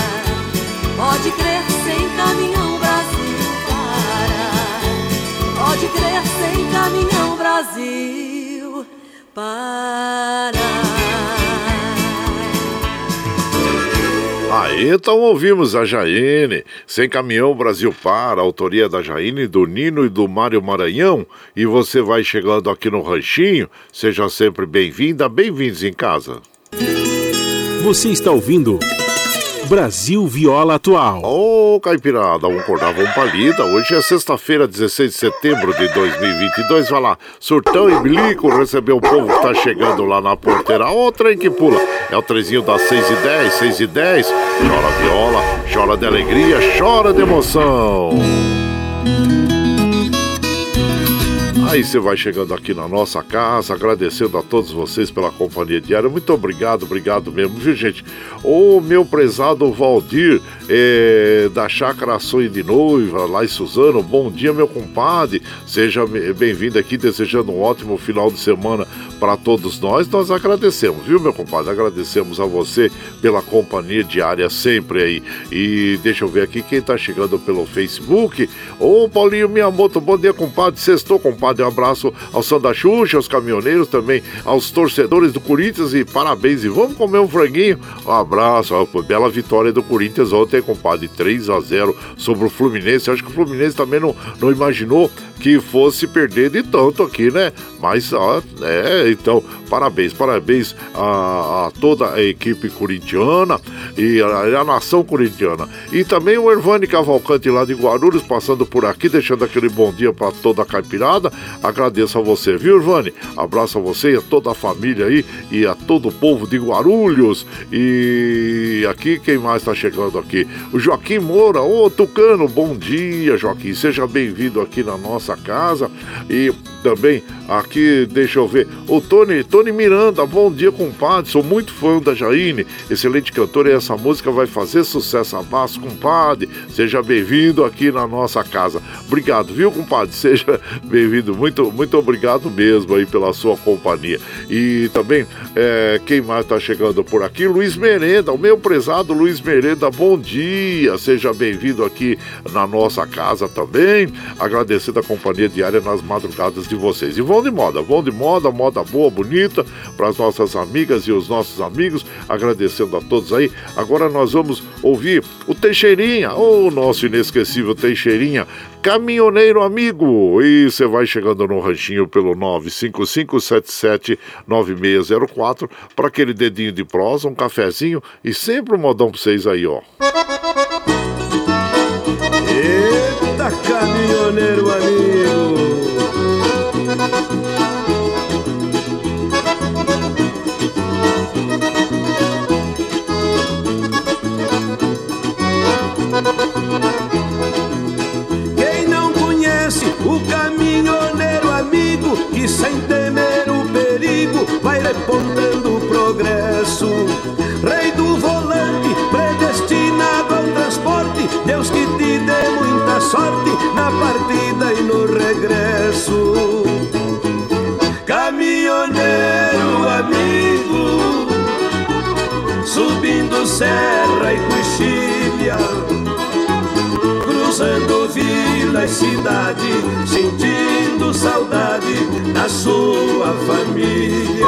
Pode crer sem caminhão, Brasil para. Pode crer sem caminhão, Brasil para. Aí então ouvimos a Jaine, Sem Caminhão Brasil Para, autoria da Jaine, do Nino e do Mário Maranhão. E você vai chegando aqui no Ranchinho, seja sempre bem-vinda, bem-vindos em casa. Você está ouvindo Brasil Viola Atual. Ô, oh, Caipirada, vamos acordar, vamos palida. Hoje é sexta-feira, 16 de setembro de 2022. Vai lá, surtão e bilico, receber o povo que tá chegando lá na porteira. Ó, oh, trem que pula. É o trezinho das 6 e 10, 6 e 10. Chora viola, chora de alegria, chora de emoção. Aí você vai chegando aqui na nossa casa, agradecendo a todos vocês pela companhia diária. Muito obrigado, obrigado mesmo, viu, gente? O meu prezado Valdir, é, da Chácara Sonho de Noiva, lá em Suzano, bom dia, meu compadre. Seja bem-vindo aqui, desejando um ótimo final de semana para todos nós. Nós agradecemos, viu, meu compadre? Agradecemos a você pela companhia diária sempre aí. E deixa eu ver aqui quem tá chegando pelo Facebook. Ô, Paulinho Miyamoto, bom dia, compadre. Sextou, compadre um abraço ao Santa Xuxa, aos caminhoneiros também, aos torcedores do Corinthians e parabéns. E vamos comer um franguinho. Um abraço. Foi bela vitória do Corinthians ontem, compadre. 3 a 0 sobre o Fluminense. Acho que o Fluminense também não, não imaginou que fosse perder de tanto aqui, né? Mas, ó, é, então, parabéns, parabéns a, a toda a equipe corintiana e a, a, nação corintiana. E também o Ervani Cavalcante lá de Guarulhos, passando por aqui, deixando aquele bom dia para toda a caipirada. Agradeço a você, viu, Ervani? Abraço a você e a toda a família aí e a todo o povo de Guarulhos. E aqui, quem mais está chegando aqui? O Joaquim Moura, ô Tucano, bom dia, Joaquim. Seja bem-vindo aqui na nossa casa. E também aqui, deixa eu ver, o Tony, Tony Miranda, bom dia, compadre. Sou muito fã da Jaine, excelente cantora e essa música vai fazer sucesso. Abraço, compadre. Seja bem-vindo aqui na nossa casa. Obrigado, viu, compadre? Seja bem-vindo. Muito, muito obrigado mesmo aí pela sua companhia. E também, é, quem mais está chegando por aqui? Luiz Merenda, o meu prezado Luiz Merenda, bom dia. Seja bem-vindo aqui na nossa casa também. Agradecendo a companhia diária nas madrugadas de vocês. E vão de moda, vão de moda, moda boa, bonita, para as nossas amigas e os nossos amigos. Agradecendo a todos aí. Agora nós vamos ouvir o Teixeirinha, o nosso inesquecível Teixeirinha, caminhoneiro amigo. E você vai chegando no ranchinho pelo 955779604 para aquele dedinho de prosa, um cafezinho e sempre um modão para vocês aí, ó. Eita, caminhoneiro amigo! Caminhoneiro amigo que sem temer o perigo vai repontando o progresso. Rei do volante, predestinado ao transporte, Deus que te dê muita sorte na partida e no regresso. Caminhoneiro amigo, subindo serra e coxilha, vila e cidade, sentindo saudade da sua família.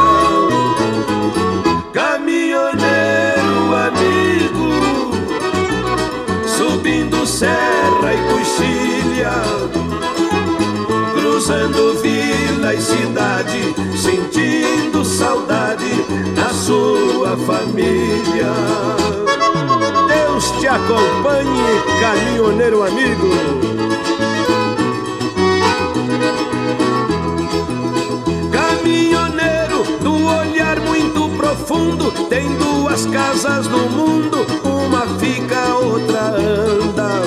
Caminhoneiro amigo, subindo serra e coxilha, cruzando vila e cidade, sentindo saudade da sua família. Deus te acompanhe, caminhoneiro amigo. Profundo, tem duas casas no mundo, uma fica, outra anda.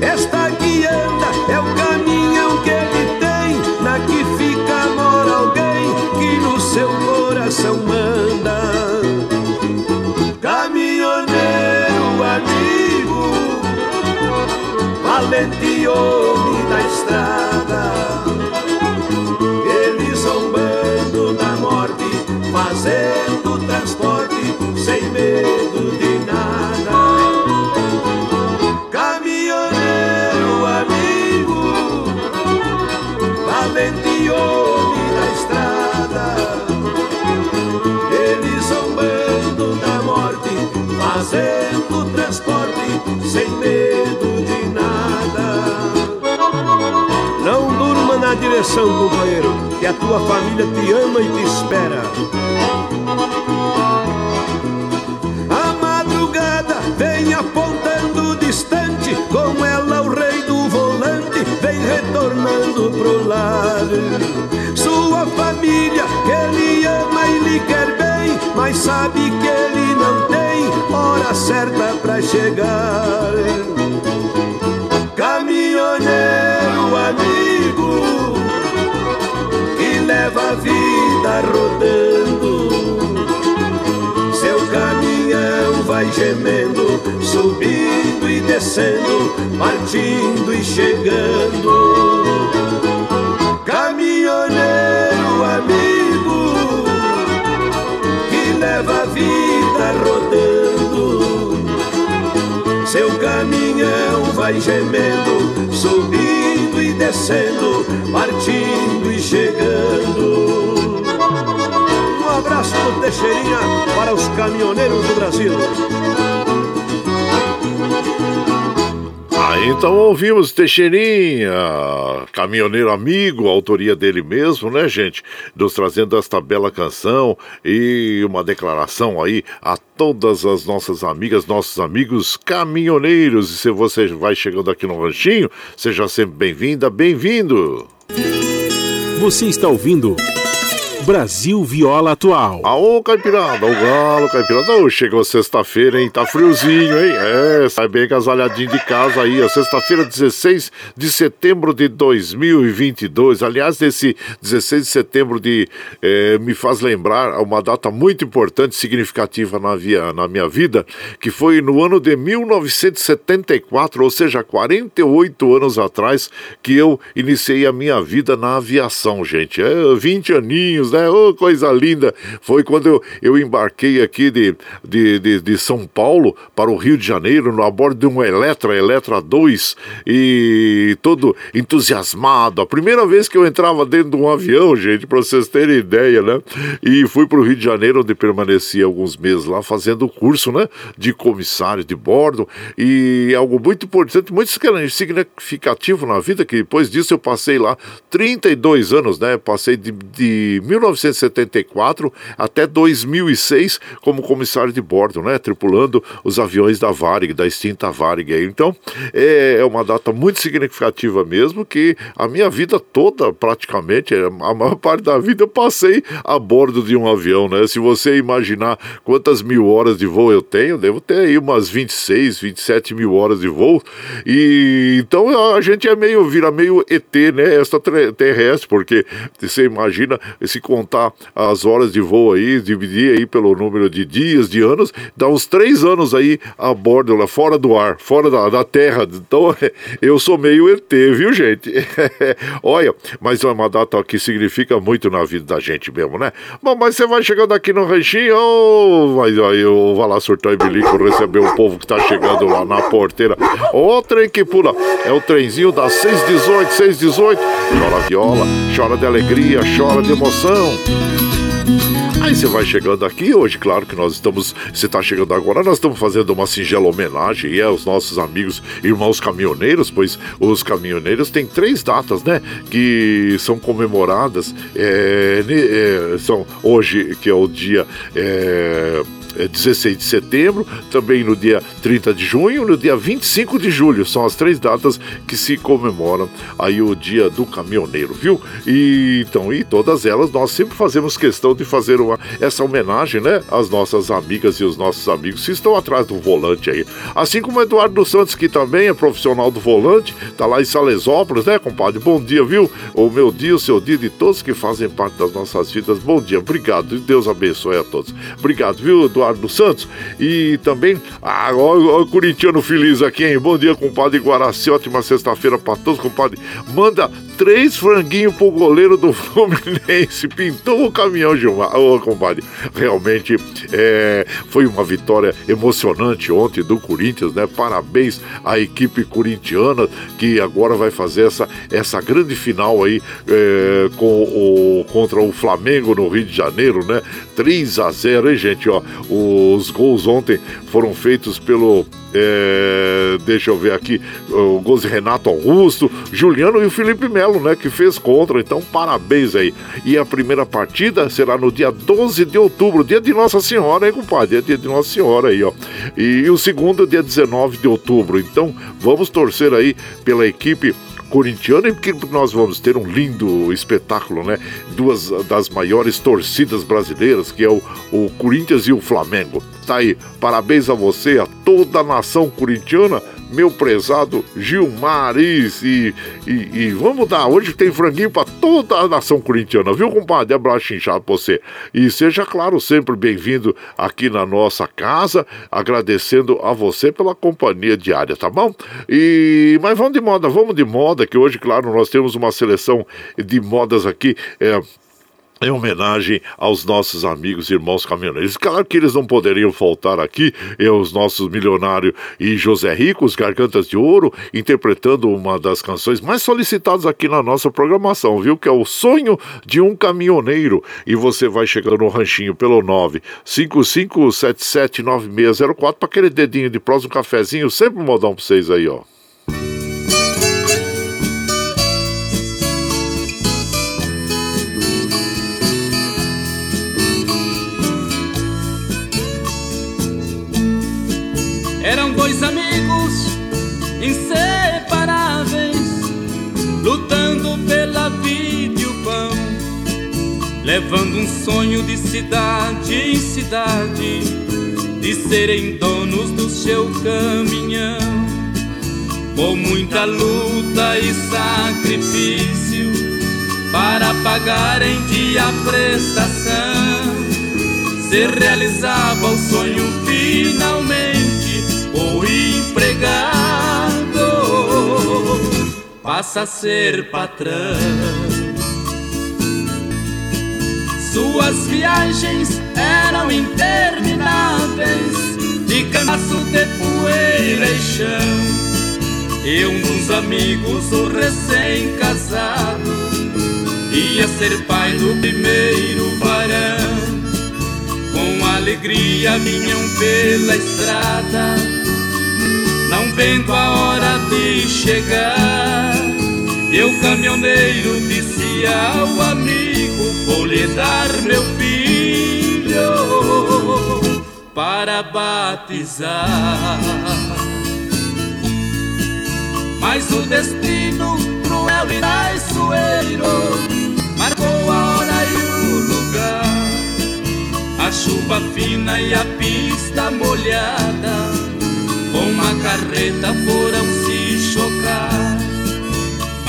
Esta que anda é o caminhão que ele tem, na que fica mora alguém que no seu coração manda. Caminhoneiro amigo, valente homem da estrada, fazendo direção, companheiro, que a tua família te ama e te espera. A madrugada vem apontando distante, com ela o rei do volante vem retornando pro lar. Sua família que ele ama e lhe quer bem, mas sabe que ele não tem hora certa pra chegar. Leva a vida rodando. Seu caminhão vai gemendo, subindo e descendo, partindo e chegando. Caminhoneiro amigo que leva a vida rodando. Seu caminhão vai gemendo, subindo descendo, partindo e chegando. Um abraço do Teixeirinha para os caminhoneiros do Brasil. Então ouvimos Teixeirinha, caminhoneiro amigo, autoria dele mesmo, né, gente? Nos trazendo esta bela canção e uma declaração aí a todas as nossas amigas, nossos amigos caminhoneiros. E se você vai chegando aqui no Ranchinho, seja sempre bem-vinda, bem-vindo. Você está ouvindo Brasil Viola Atual. Aô, Caipirada, o galo, Caipirada. Ô, chegou sexta-feira, hein? Tá friozinho, hein? É, sai bem agasalhadinho de casa aí, ó. Sexta-feira, 16 de setembro de 2022. Aliás, esse 16 de setembro de eh, me faz lembrar uma data muito importante, significativa na, via, na minha vida, que foi no ano de 1974, ou seja, 48 anos atrás, que eu iniciei a minha vida na aviação, gente. É, 20 aninhos, né? Oh, coisa linda. Foi quando eu, eu embarquei aqui de, de, de, de São Paulo para o Rio de Janeiro, no, bordo de um Eletra, Eletra 2, e todo entusiasmado. A primeira vez que eu entrava dentro de um avião, gente, para vocês terem ideia, né? E fui para o Rio de Janeiro, onde permaneci alguns meses lá, fazendo o curso, né? De comissário de bordo. E algo muito importante, muito significativo na vida, que depois disso eu passei lá 32 anos, né? Passei de, de 1974 até 2006 como comissário de bordo, né? Tripulando os aviões da Varig, da extinta Varig. Então, é, é uma data muito significativa mesmo, que a minha vida toda, praticamente, é, a maior parte da vida eu passei a bordo de um avião, né? Se você imaginar quantas mil horas de voo eu tenho, devo ter aí umas 26, 27 mil horas de voo. E então a gente é meio, vira meio ET, né? Extraterrestre, porque você imagina se contar as horas de voo aí, dividir aí pelo número de dias, de anos, dá uns três anos aí a bordo, lá, fora do ar, fora da, da terra. Então eu sou meio ET, viu, gente? Olha, mas é uma data que significa muito na vida da gente mesmo, né? Bom, mas você vai chegando aqui no ranchinho, oh, mas aí eu vou lá surtar e bilico receber o povo que tá chegando lá na porteira. Ô trem que pula, é o trenzinho das 618, 618. Chora viola, chora de alegria, chora de emoção. Abração! Aí você vai chegando aqui, hoje, claro que nós estamos, você está chegando agora, nós estamos fazendo uma singela homenagem aos nossos amigos, irmãos caminhoneiros, pois os caminhoneiros têm três datas, né, que são comemoradas, é, é, são hoje, que é o dia... É, 16 é, de setembro, também no dia 30 de junho, no dia 25 de julho. São as três datas que se comemoram aí o dia do caminhoneiro, viu? E então, e todas elas nós sempre fazemos questão de fazer uma, essa homenagem, né, às nossas amigas e os nossos amigos que estão atrás do volante aí. Assim como o Eduardo Santos, que também é profissional do volante, tá lá em Salesópolis, né, compadre? Bom dia, viu? O meu dia, o seu dia de todos que fazem parte das nossas vidas. Bom dia, obrigado. Deus abençoe a todos. Obrigado, viu, Eduardo? Santos. E também, ah, ó, o corintiano feliz aqui, hein? Bom dia, compadre Guaraci. Ótima sexta-feira pra todos, compadre. Manda três franguinhos pro goleiro do Fluminense. Pintou o caminhão, Gilmar. Compadre, realmente é, foi uma vitória emocionante ontem do Corinthians, né? Parabéns à equipe corintiana que agora vai fazer essa, essa grande final aí é, com o, contra o Flamengo no Rio de Janeiro, né? 3 a 0 hein, gente? Ó, os gols ontem foram feitos pelo é, deixa eu ver aqui, o gols Renato Augusto, Juliano e o Felipe Melo, né, que fez contra, então parabéns aí. E a primeira partida será no dia 12 de outubro, dia de Nossa Senhora, hein, compadre? É dia de Nossa Senhora aí, ó. E, o segundo, dia 19 de outubro. Então, vamos torcer aí pela equipe corintiano, porque nós vamos ter um lindo espetáculo, né? Duas das maiores torcidas brasileiras, que é o, o Corinthians e o Flamengo. Tá aí, parabéns a você, a toda a nação corintiana meu prezado Gilmar. E, e, e, vamos dar, hoje tem franguinho para toda a nação corintiana, viu, compadre? Abraço inchado pra você. E seja, claro, sempre bem-vindo aqui na nossa casa, agradecendo a você pela companhia diária, tá bom? E, mas vamos de moda, vamos de moda, que hoje, claro, nós temos uma seleção de modas aqui. É, em homenagem aos nossos amigos e irmãos caminhoneiros. Claro que eles não poderiam faltar aqui, os nossos milionários e José Rico, os Gargantas de Ouro, interpretando uma das canções mais solicitadas aqui na nossa programação, viu? Que é o Sonho de um Caminhoneiro. E você vai chegando no ranchinho pelo 955779604 para aquele dedinho de próximo cafezinho, sempre um modão para vocês aí, ó. Levando um sonho de cidade em cidade, de serem donos do seu caminhão. Com muita luta e sacrifício para pagar em dia a prestação, se realizava o sonho finalmente, o empregado passa a ser patrão. Suas viagens eram intermináveis, de cansaço de poeira e chão. E um dos amigos, o recém-casado, ia ser pai do primeiro varão. Com alegria vinham pela estrada, não vendo a hora de chegar. O caminhoneiro disse ao amigo: Vou lhe dar meu filho para batizar. Mas o destino cruel e traiçoeiro marcou a hora e o lugar. A chuva fina e a pista molhada, com uma carreta foram se chocar.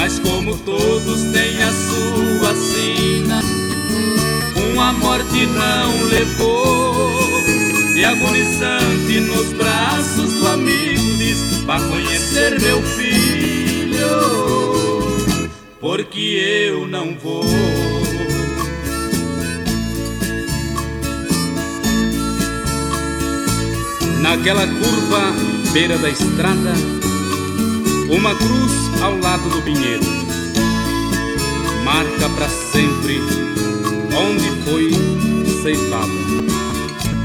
Mas como todos têm a sua sina, uma morte não levou. E agonizante nos braços do amigo diz: Vá conhecer meu filho, porque eu não vou. Naquela curva, beira da estrada, uma cruz ao lado do pinheiro marca para sempre onde foi ceifada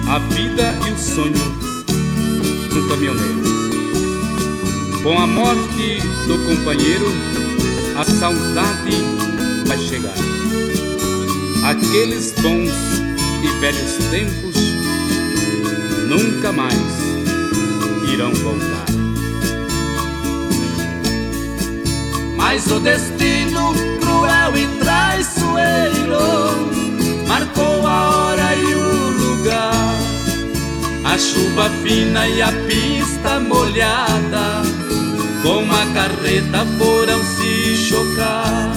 a vida e o sonho do caminhoneiro. Com a morte do companheiro, a saudade vai chegar. Aqueles bons e velhos tempos nunca mais irão voltar. Mas o destino cruel e traiçoeiro marcou a hora e o lugar. A chuva fina e a pista molhada, com a carreta foram se chocar.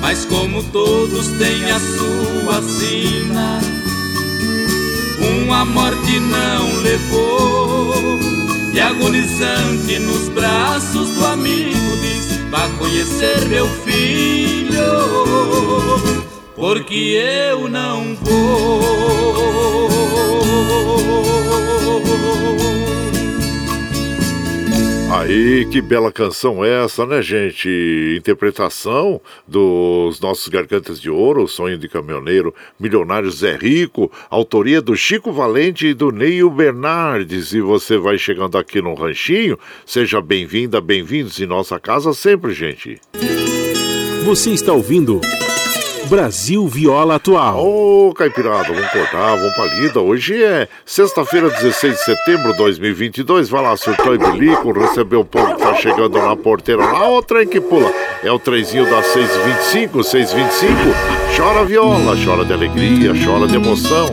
Mas como todos têm a sua sina, uma morte não levou. E agonizante nos braços do amigo diz: Vá conhecer meu filho, porque eu não vou. Aí, que bela canção essa, né, gente? Interpretação dos nossos Gargantas de Ouro, Sonho de Caminhoneiro, Milionário Zé Rico, autoria do Chico Valente e do Neil Bernardes. E você vai chegando aqui no Ranchinho, seja bem-vinda, bem-vindos em nossa casa sempre, gente. Você está ouvindo Brasil Viola Atual. Ô, Caipirada, vamos cortar, vamos pra lida. Hoje é sexta-feira, 16 de setembro de 2022. Vai lá, surtou e bilico, recebeu o povo que tá chegando na porteira lá. Ó, o trem que pula. É o trenzinho das 6h25, 6h25. Chora viola, chora de alegria, chora de emoção.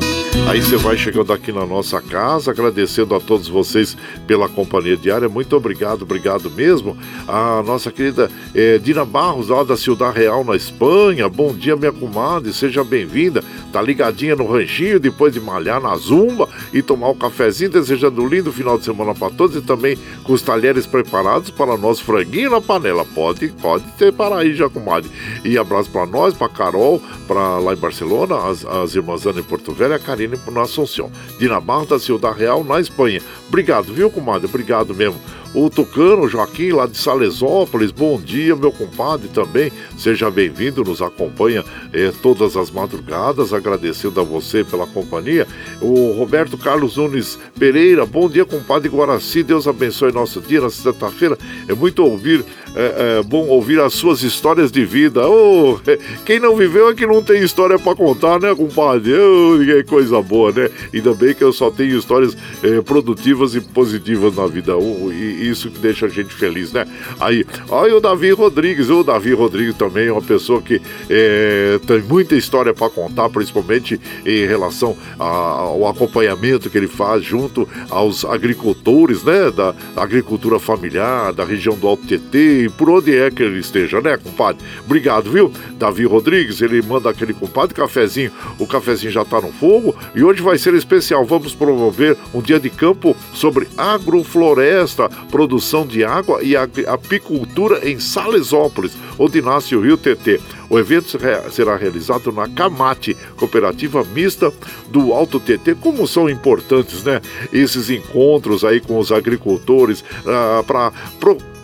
Aí você vai chegando aqui na nossa casa, agradecendo a todos vocês pela companhia diária. Muito obrigado, obrigado mesmo. A nossa querida eh, Dina Barros, lá da Ciudad Real, na Espanha. Bom dia, minha comadre, seja bem-vinda. Tá ligadinha no ranchinho depois de malhar na zumba e tomar um cafezinho, desejando um lindo final de semana para todos e também com os talheres preparados para nosso franguinho na panela. Pode, pode ter para aí já, comadre. E abraço para nós, para Carol, para lá em Barcelona, as, as irmãs Ana em Porto Velho, a Karine na Assunção. Dina Barros da Ciudad Real, na Espanha. Obrigado, viu, comadre? Obrigado mesmo. O Tucano Joaquim, lá de Salesópolis, bom dia, meu compadre também. Seja bem-vindo, nos acompanha eh, todas as madrugadas, agradecendo a você pela companhia. O Roberto Carlos Nunes Pereira, bom dia, compadre Guaraci, Deus abençoe nosso dia, na sexta-feira. É muito ouvir, é, é, bom ouvir as suas histórias de vida. Oh, quem não viveu é que não tem história para contar, né, compadre? Oh, que coisa boa, né? Ainda bem que eu só tenho histórias eh, produtivas e positivas na vida. Oh, e, isso que deixa a gente feliz, né? Aí, olha o Davi Rodrigues, o Davi Rodrigues também é uma pessoa que é, tem muita história para contar, principalmente em relação ao acompanhamento que ele faz junto aos agricultores, né? Da agricultura familiar, da região do Alto TT e por onde é que ele esteja, né, compadre? Obrigado, viu? Davi Rodrigues, ele manda aquele compadre cafezinho. O cafezinho já tá no fogo e hoje vai ser especial. Vamos promover um dia de campo sobre agrofloresta, produção de água e apicultura em Salesópolis, onde nasce o Rio TT. O evento será realizado na Camate, cooperativa mista do Alto TT. Como são importantes, né? Esses encontros aí com os agricultores uh, para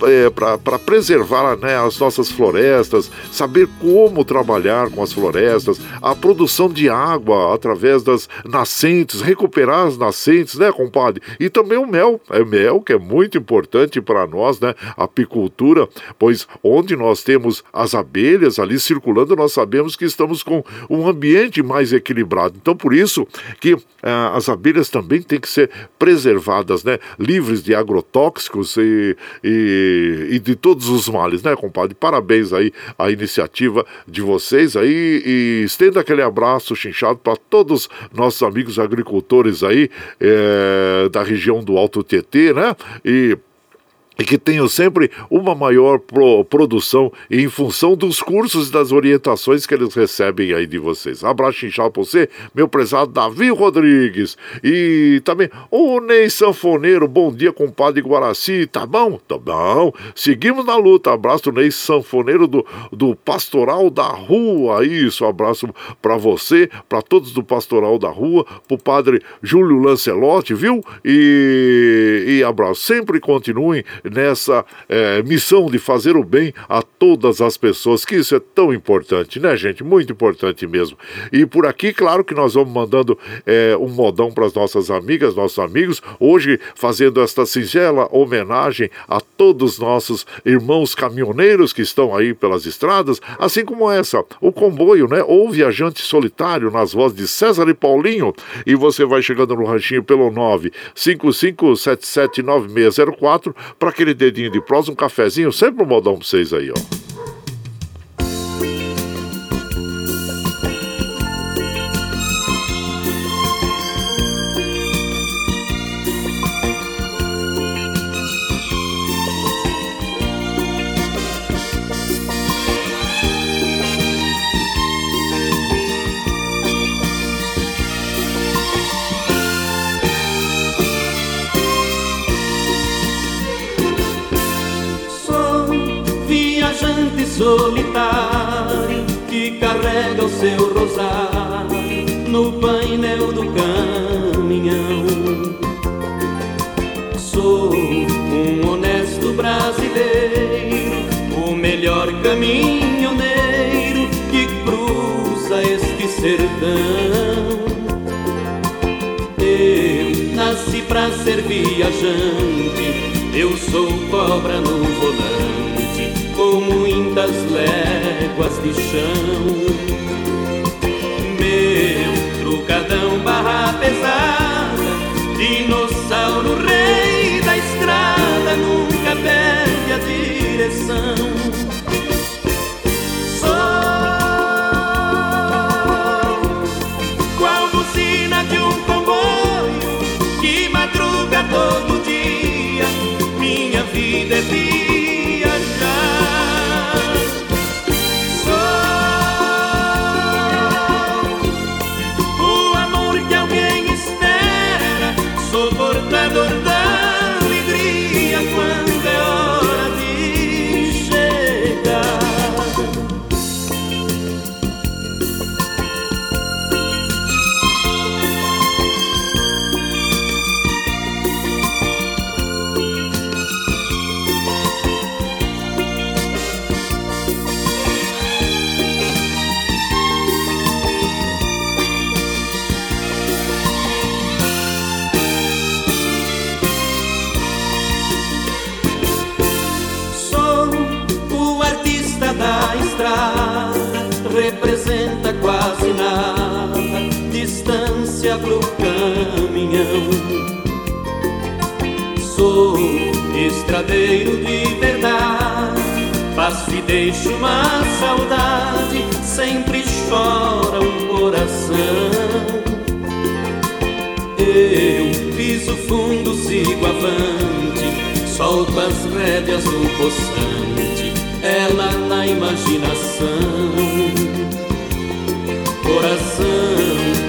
é, para preservar né, as nossas florestas, saber como trabalhar com as florestas, a produção de água através das nascentes, recuperar as nascentes, né, compadre? E também o mel, é mel que é muito importante para nós, né? Apicultura, pois onde nós temos as abelhas ali circulando, nós sabemos que estamos com um ambiente mais equilibrado. Então, por isso que ah, as abelhas também têm que ser preservadas, né? Livres de agrotóxicos e, e e, de todos os males, né, compadre? Parabéns aí à iniciativa de vocês aí e estenda aquele abraço chinchado para todos nossos amigos agricultores aí é, da região do Alto Tietê, né? E e que tenham sempre uma maior pro, produção em função dos cursos e das orientações que eles recebem aí de vocês. Abraço inchado pra você, meu prezado Davi Rodrigues. E também o Ney Sanfoneiro, bom dia, compadre Guaraci, tá bom? Tá bom. Seguimos na luta. Abraço Ney Sanfoneiro do, do Pastoral da Rua. Isso, abraço para você, para todos do Pastoral da Rua, pro padre Júlio Lancelotti, viu? E, e abraço. Sempre continuem nessa é, missão de fazer o bem a todas as pessoas, que isso é tão importante, né, gente? Muito importante mesmo. E por aqui, claro que nós vamos mandando é, um modão para as nossas amigas, nossos amigos, hoje fazendo esta singela homenagem a todos os nossos irmãos caminhoneiros que estão aí pelas estradas, assim como essa, o comboio, né? Ou viajante solitário, nas vozes de César e Paulinho. E você vai chegando no ranchinho pelo 955779604 para aquele dedinho de prosa, um cafezinho, sempre um modão pra vocês aí, ó. Caminhoneiro que cruza este sertão. Eu nasci pra ser viajante, eu sou cobra no volante com muitas léguas de chão. Meu trucadão barra pesada, dinossauro rei da estrada, nunca perde a direção. Todo dia, minha vida é vida. representa quase nada, distância pro caminhão. Sou estradeiro de verdade, passo e deixo uma saudade, sempre chora o coração. Eu piso fundo, sigo avante, solto as rédeas do poçante ela na imaginação.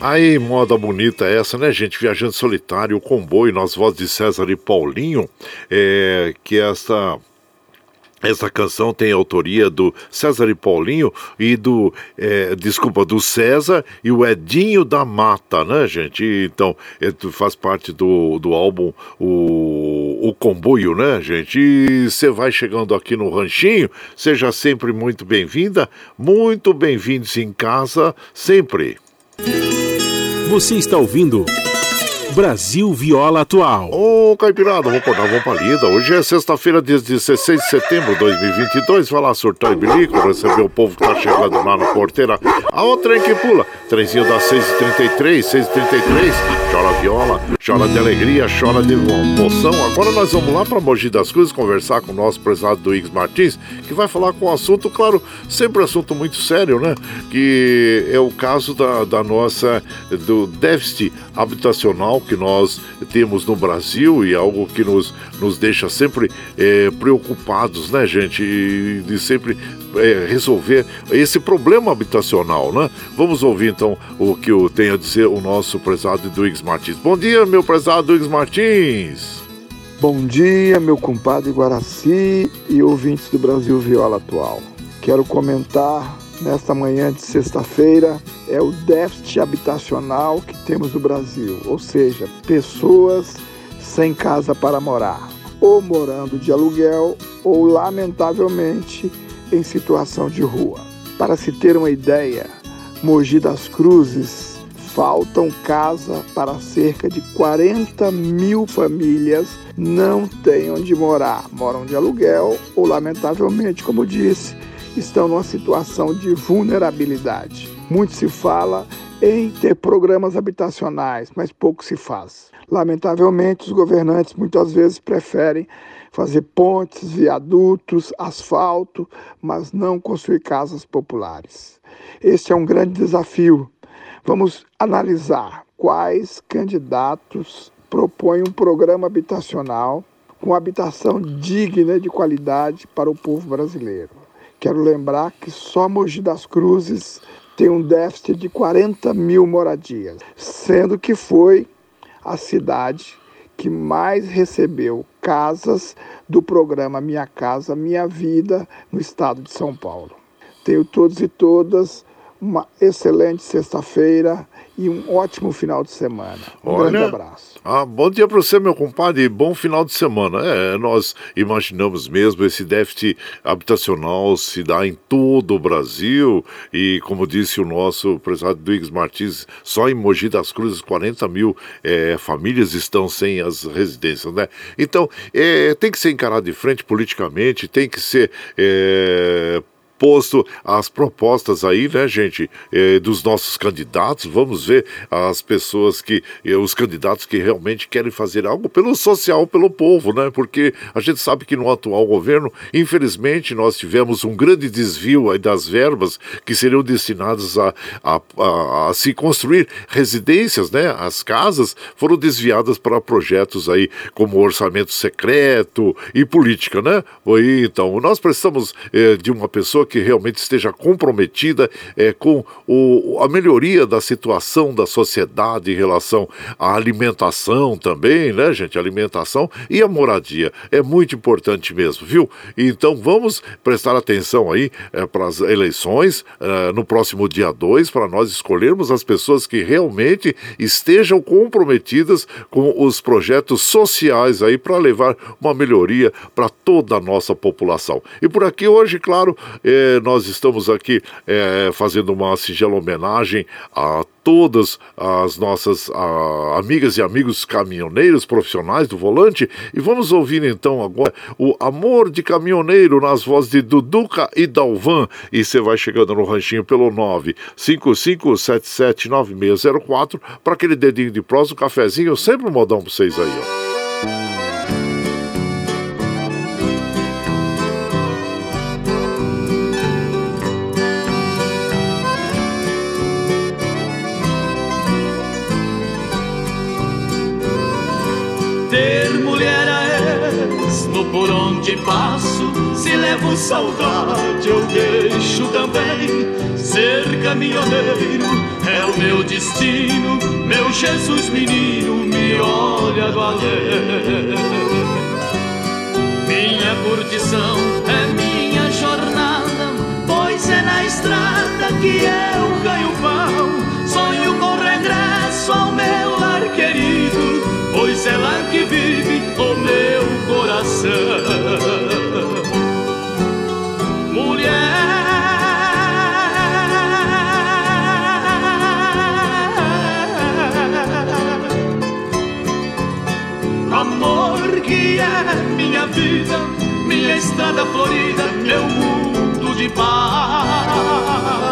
Aí, moda bonita essa, né, gente? Viajante Solitário, o comboio, nas vozes de César e Paulinho, é, que essa essa canção tem autoria do César e Paulinho e do, é, desculpa, do César e o Edinho da Mata, né, gente? Então, é, faz parte do, do álbum o, o Comboio, né, gente? E você vai chegando aqui no Ranchinho, seja sempre muito bem-vinda, muito bem-vindos em casa, sempre. Você está ouvindo Brasil Viola Atual. Ô, Caipirada, vamos acordar, vamos pra lida. Hoje é sexta-feira, dia 16 de setembro de 2022. Vai lá surtar e bilico, receber o povo que tá chegando lá na porteira. A outra é que pula. Trenzinho das 6h33, 6h33. Chora viola, chora de alegria, chora de emoção. Agora nós vamos lá para Mogi das Cruzes conversar com o nosso prezado do Ix Martins, que vai falar com um assunto, claro, sempre assunto muito sério, né? Que é o caso da, da nossa, do déficit habitacional que nós temos no Brasil e algo que nos, nos deixa sempre é, preocupados, né, gente? E de sempre é, resolver esse problema habitacional, né? Vamos ouvir então o que tem a dizer o nosso prezado Duígues Martins. Bom dia, meu prezado Duígues Martins. Bom dia, meu compadre Guaraci e ouvintes do Brasil Viola Atual. Quero comentar nesta manhã de sexta-feira é o déficit habitacional que temos no Brasil, ou seja, pessoas sem casa para morar, ou morando de aluguel, ou lamentavelmente em situação de rua. Para se ter uma ideia, Mogi das Cruzes faltam casa para cerca de 40 mil famílias não têm onde morar, moram de aluguel ou, lamentavelmente, como disse, estão numa situação de vulnerabilidade. Muito se fala em ter programas habitacionais, mas pouco se faz. Lamentavelmente, os governantes muitas vezes preferem fazer pontes, viadutos, asfalto, mas não construir casas populares. Este é um grande desafio. Vamos analisar quais candidatos propõem um programa habitacional com habitação digna de qualidade para o povo brasileiro. Quero lembrar que só Mogi das Cruzes tem um déficit de 40 mil moradias, sendo que foi a cidade que mais recebeu casas do programa Minha Casa Minha Vida no estado de São Paulo. Tenho todos e todas uma excelente sexta-feira e um ótimo final de semana. Um Olha, grande abraço. Ah, bom dia para você, meu compadre, bom final de semana. É, nós imaginamos mesmo esse déficit habitacional se dá em todo o Brasil e, como disse o nosso presidente Duígues Martins, só em Mogi das Cruzes 40 mil é, famílias estão sem as residências, né? Então, é, tem que ser encarado de frente politicamente, tem que ser é, posto as propostas aí, né, gente, eh, dos nossos candidatos. Vamos ver as pessoas que, eh, os candidatos que realmente querem fazer algo pelo social, pelo povo, né? Porque a gente sabe que no atual governo, infelizmente, nós tivemos um grande desvio aí das verbas que seriam destinadas a, a, a, a se construir residências, né? As casas foram desviadas para projetos aí como orçamento secreto e política, né? Então, nós precisamos eh, de uma pessoa que realmente esteja comprometida é, com o, a melhoria da situação da sociedade em relação à alimentação também, né, gente? Alimentação e a moradia. É muito importante mesmo, viu? Então vamos prestar atenção aí é, para as eleições é, no próximo dia 2, para nós escolhermos as pessoas que realmente estejam comprometidas com os projetos sociais aí para levar uma melhoria para toda a nossa população. E por aqui hoje, claro, nós estamos aqui eh, fazendo uma singela homenagem a todas as nossas a, amigas e amigos caminhoneiros profissionais do volante e vamos ouvir então agora o Amor de Caminhoneiro nas vozes de Duduca e Dalvan e você vai chegando no ranchinho pelo 955779604 para aquele dedinho de prós, um cafezinho, sempre um modão para vocês aí, ó. Onde passo, se levo saudade eu deixo também. Ser caminhoneiro é o meu destino, meu Jesus menino me olha do além. Minha curtição é minha jornada, pois é na estrada que eu ganho pão. Sonho com regresso ao meu lar querido, pois é lá que vive o meu coração. Mulher, amor que é minha vida, minha estrada florida, meu mundo de paz.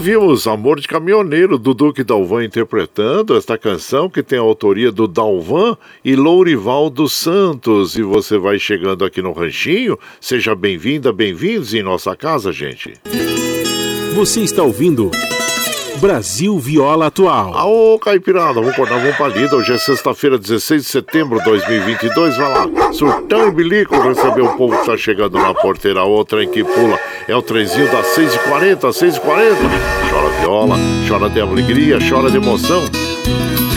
Ouvimos Amor de Caminhoneiro, do Duque Dalvan interpretando esta canção que tem a autoria do Dalvan e Lourival dos Santos. E você vai chegando aqui no Ranchinho, seja bem-vinda, bem-vindos em nossa casa, gente. Você está ouvindo Brasil Viola Atual. Aô, Caipirada, vamos acordar, vamos pra lida. Hoje é sexta-feira, 16 de setembro de 2022. Vai lá, surtão e bilico, receber o povo que tá chegando na porteira. Outra em que pula é o trenzinho das 6h40, 6h40. Chora viola, chora de alegria, chora de emoção.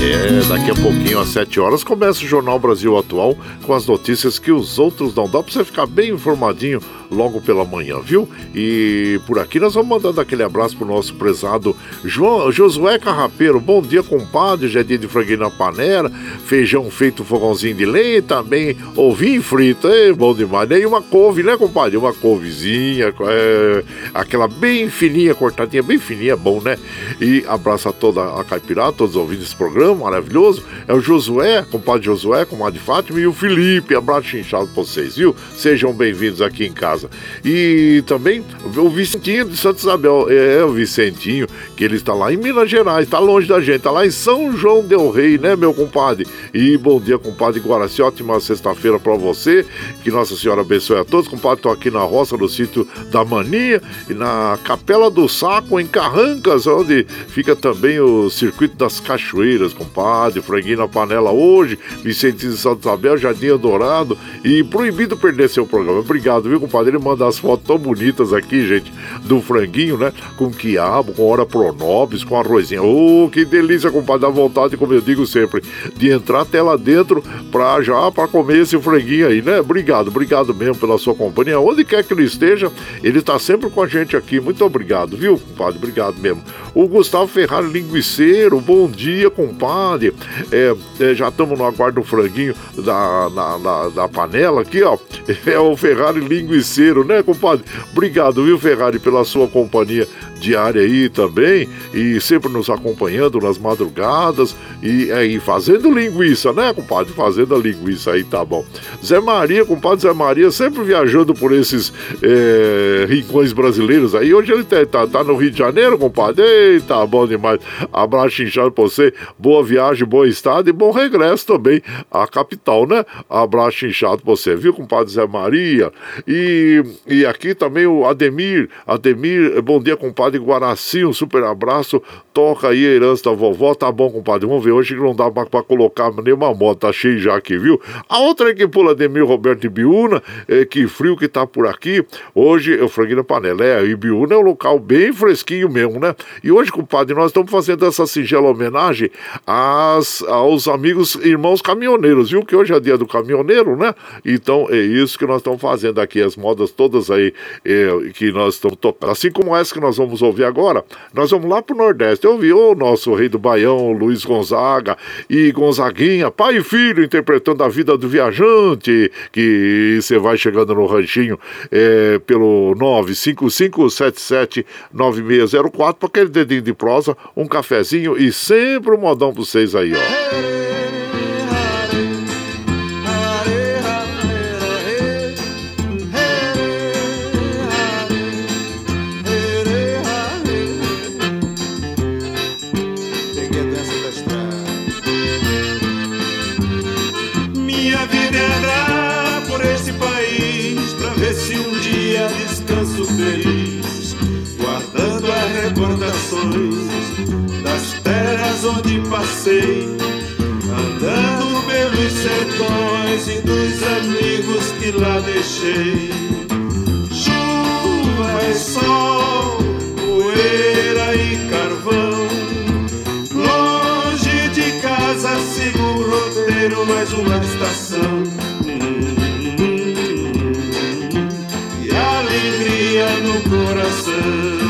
É, daqui a pouquinho, às 7 horas, começa o Jornal Brasil Atual com as notícias que os outros não dão para você ficar bem informadinho logo pela manhã, viu? E por aqui nós vamos mandando aquele abraço pro nosso prezado João, Josué Carrapeiro. Bom dia, compadre. Já é dia de franguinho na panela, feijão feito fogãozinho de lenha e também ovinho frito. É bom demais, né? E uma couve, né, compadre? Uma couvezinha, é, aquela bem fininha, cortadinha, bem fininha, bom, né? E abraço a toda a caipirada, todos ouvindo esse programa maravilhoso. É o Josué, compadre Josué, comadre Fátima e o Felipe. Abraço inchado pra vocês, viu? Sejam bem-vindos aqui em casa E também o Vicentinho de Santa Isabel, é o Vicentinho, que ele está lá em Minas Gerais, está longe da gente, está lá em São João Del Rei, né, meu compadre? E bom dia, compadre Guaraci, ótima sexta-feira para você, que Nossa Senhora abençoe a todos, compadre, estou aqui na roça, no sítio da Mania, e na Capela do Saco, em Carrancas, onde fica também o Circuito das Cachoeiras, compadre, franguinho na panela hoje, Vicentinho de Santa Isabel, Jardim Dourado, e proibido perder seu programa. Obrigado, viu, compadre? Ele manda as fotos tão bonitas aqui, gente, do franguinho, né? Com quiabo, com hora pronobis, com arrozinho. Oh, que delícia, compadre. Dá vontade, como eu digo sempre, de entrar até lá dentro pra já para comer esse franguinho aí, né? Obrigado, obrigado mesmo pela sua companhia. Onde quer que ele esteja, ele tá sempre com a gente aqui. Muito obrigado, viu, compadre? Obrigado mesmo. O Gustavo Ferrari Linguiceiro, bom dia, compadre. É, é, já estamos no aguardo do franguinho da, na, na, da panela aqui, ó. É o Ferrari Linguiceiro, né, compadre? Obrigado, viu, Ferrari, pela sua companhia diária aí também e sempre nos acompanhando nas madrugadas e aí fazendo linguiça, né, compadre? Fazendo a linguiça aí, tá bom. Zé Maria, compadre Zé Maria, sempre viajando por esses é, rincões brasileiros aí. Hoje ele tá, tá, tá, no Rio de Janeiro, compadre. Eita, bom demais. Abraço inchado pra você. Boa viagem, bom estado e bom regresso também à capital, né? Abraço inchado pra você, viu, compadre Zé Maria? E, e aqui também o Ademir. Ademir, bom dia, compadre de Guaraci, um super abraço. Toca aí a herança da vovó, tá bom, compadre? Vamos ver, hoje não dá pra, pra colocar nenhuma moto, tá cheio já aqui, viu? A outra é que pula de mil, Roberto Ibiúna, é, que frio que tá por aqui. Hoje eu franguei na panela, é, Ibiúna é um local bem fresquinho mesmo, né? E hoje, compadre, nós estamos fazendo essa singela homenagem às, aos amigos, irmãos caminhoneiros, viu? Que hoje é dia do caminhoneiro, né? Então é isso que nós estamos fazendo aqui, as modas todas aí é, que nós estamos tocando. Assim como essa que nós vamos ouvir agora, nós vamos lá pro Nordeste. Eu vi o nosso rei do Baião, Luiz Gonzaga e Gonzaguinha, pai e filho, interpretando a vida do viajante, que você vai chegando no ranchinho é, pelo 955779604 para aquele dedinho de prosa, um cafezinho e sempre um modão para vocês aí, ó. Onde passei, andando pelos sertões e dos amigos que lá deixei. Chuva e sol, poeira e carvão. Longe de casa sigo o roteiro, mais uma estação. e alegria no coração.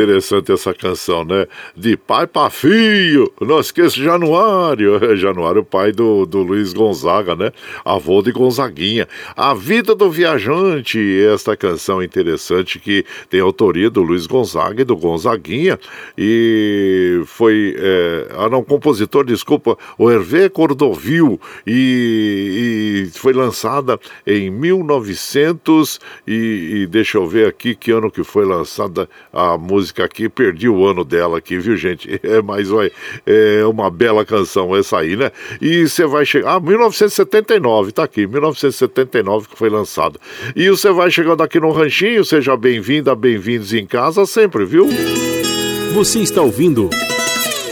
Interessante essa canção, né? De pai para filho. Não esqueça Januário. Januário, pai do, do Luiz Gonzaga, né? Avô de Gonzaguinha. A vida do viajante. Esta canção interessante que tem autoria do Luiz Gonzaga e do Gonzaguinha. E foi. É, ah, não, compositor, desculpa, o Hervé Cordovil. E, e foi lançada em 1900. E, e deixa eu ver aqui que ano que foi lançada a música aqui, perdi o ano dela aqui, viu, gente? É, mas vai, é uma bela canção essa aí, né? E você vai chegar. Ah, 1979, tá aqui, 1979 que foi lançado. E você vai chegando aqui no Ranchinho, seja bem-vinda, bem-vindos em casa sempre, viu? Você está ouvindo.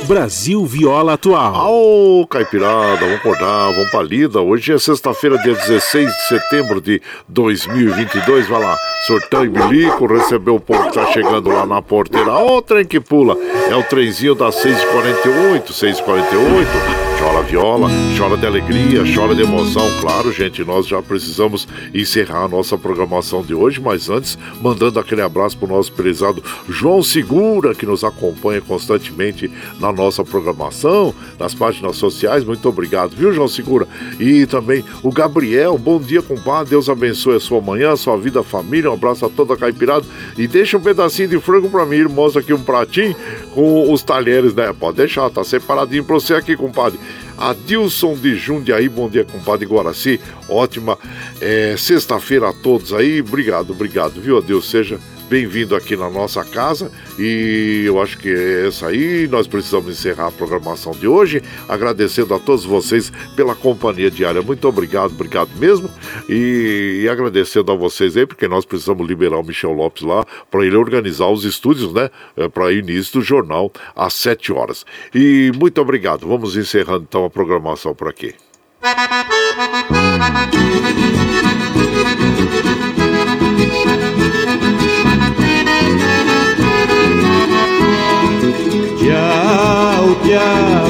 Brasil Viola Atual. Ô, Caipirada, vamos acordar, vamos pra lida. Hoje é sexta-feira, dia 16 de setembro de 2022. Vai lá, sortão e bilico, recebeu o povo que tá chegando lá na porteira. Ó, o trem que pula. É o trenzinho das 6h48, 6h48 chora viola, chora de alegria, chora de emoção. Claro, gente, nós já precisamos encerrar a nossa programação de hoje, mas antes, mandando aquele abraço para o nosso prezado João Segura, que nos acompanha constantemente na nossa programação, nas páginas sociais. Muito obrigado, viu, João Segura? E também o Gabriel, bom dia, compadre. Deus abençoe a sua manhã, a sua vida, a família. Um abraço a toda a caipirada. E deixa um pedacinho de frango para mim. Mostra aqui um pratinho com os talheres, né? Pode deixar, tá separadinho para você aqui, compadre. Adilson de Jundiaí, bom dia, compadre Guaraci. Ótima é, sexta-feira a todos aí. Obrigado, obrigado, viu, Adeus? Seja bem-vindo aqui na nossa casa e eu acho que é essa aí. Nós precisamos encerrar a programação de hoje, agradecendo a todos vocês pela companhia diária. Muito obrigado, obrigado mesmo. E, e agradecendo a vocês aí, porque nós precisamos liberar o Michel Lopes lá para ele organizar os estúdios, né? Para início do jornal às 7 horas. E muito obrigado. Vamos encerrando então a programação por aqui. Tchau, tchau,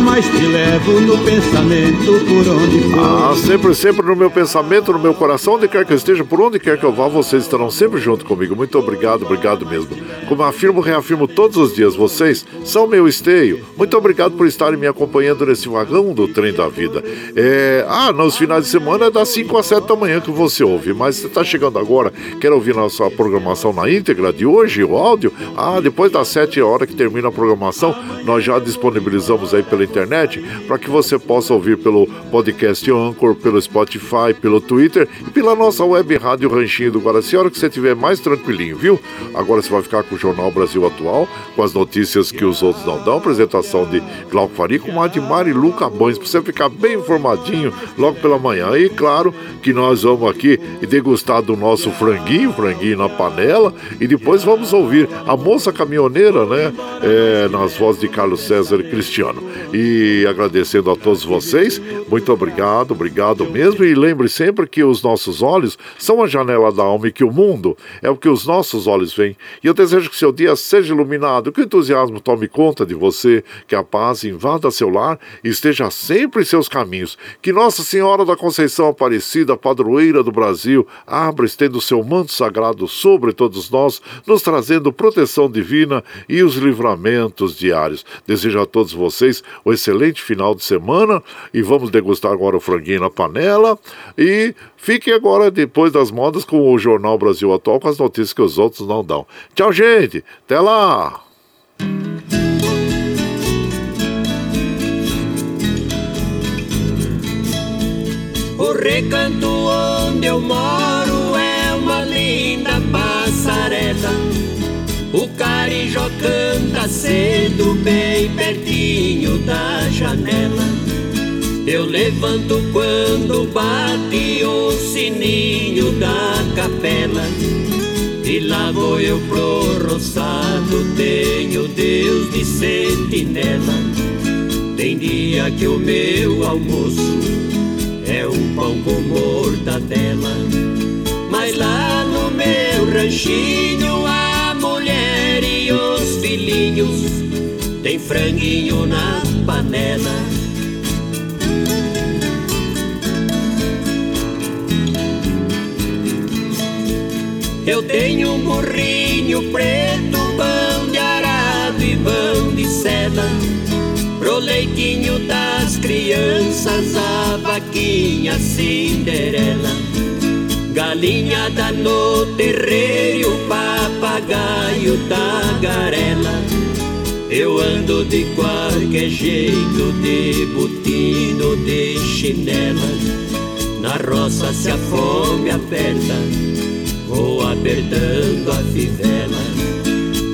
mas te levo no pensamento por onde for. Ah, sempre, sempre no meu pensamento, no meu coração, onde quer que eu esteja, por onde quer que eu vá, vocês estarão sempre junto comigo. Muito obrigado, obrigado mesmo. Como afirmo, reafirmo todos os dias, vocês são meu esteio. Muito obrigado por estarem me acompanhando nesse vagão do trem da vida. É... Ah, nos finais de semana é das 5 às 7 da manhã que você ouve, mas você está chegando agora, quer ouvir nossa programação na íntegra de hoje, o áudio? Ah, depois das 7 horas que termina a programação, nós já disponibilizamos aí pela internet para que você possa ouvir pelo podcast Anchor, pelo Spotify, pelo Twitter e pela nossa web rádio Ranchinho do Guaraci, a hora que você estiver mais tranquilinho, viu? Agora você vai ficar com o Jornal Brasil Atual, com as notícias que os outros não dão, apresentação de Glauco Faria com a de Mari Luca Bães, para você ficar bem informadinho logo pela manhã. E claro que nós vamos aqui degustar do nosso franguinho, franguinho na panela, e depois vamos ouvir a moça caminhoneira, né? É, nas vozes de Carlos César Cristiano. E agradecendo a todos vocês, muito obrigado, obrigado mesmo. E lembre sempre que os nossos olhos são a janela da alma e que o mundo é o que os nossos olhos veem. E eu desejo que seu dia seja iluminado, que o entusiasmo tome conta de você, que a paz invada seu lar e esteja sempre em seus caminhos. Que Nossa Senhora da Conceição Aparecida, padroeira do Brasil, abra estendo seu manto sagrado sobre todos nós, nos trazendo proteção divina e os livramentos diários. Desejo a todos vocês um excelente final de semana e vamos degustar agora o franguinho na panela. E fiquem agora, depois das modas, com o Jornal Brasil Atual, com as notícias que os outros não dão. Tchau, gente! Até lá! O recanto onde eu moro carijó canta cedo, bem pertinho da janela. Eu levanto quando bate o sininho da capela. E lá vou eu pro roçado, tenho Deus de sentinela. Tem dia que o meu almoço é um pão com mortadela. Mas lá no meu ranchinho a mulher e os filhinhos tem franguinho na panela. Eu tenho um burrinho preto, pão de arado e pão de seda Pro leitinho das crianças, a vaquinha Cinderela. Galinhada no terreiro, papagaio da garela. Eu ando de qualquer jeito, de botino, de chinela. Na roça se a fome aperta, vou apertando a fivela.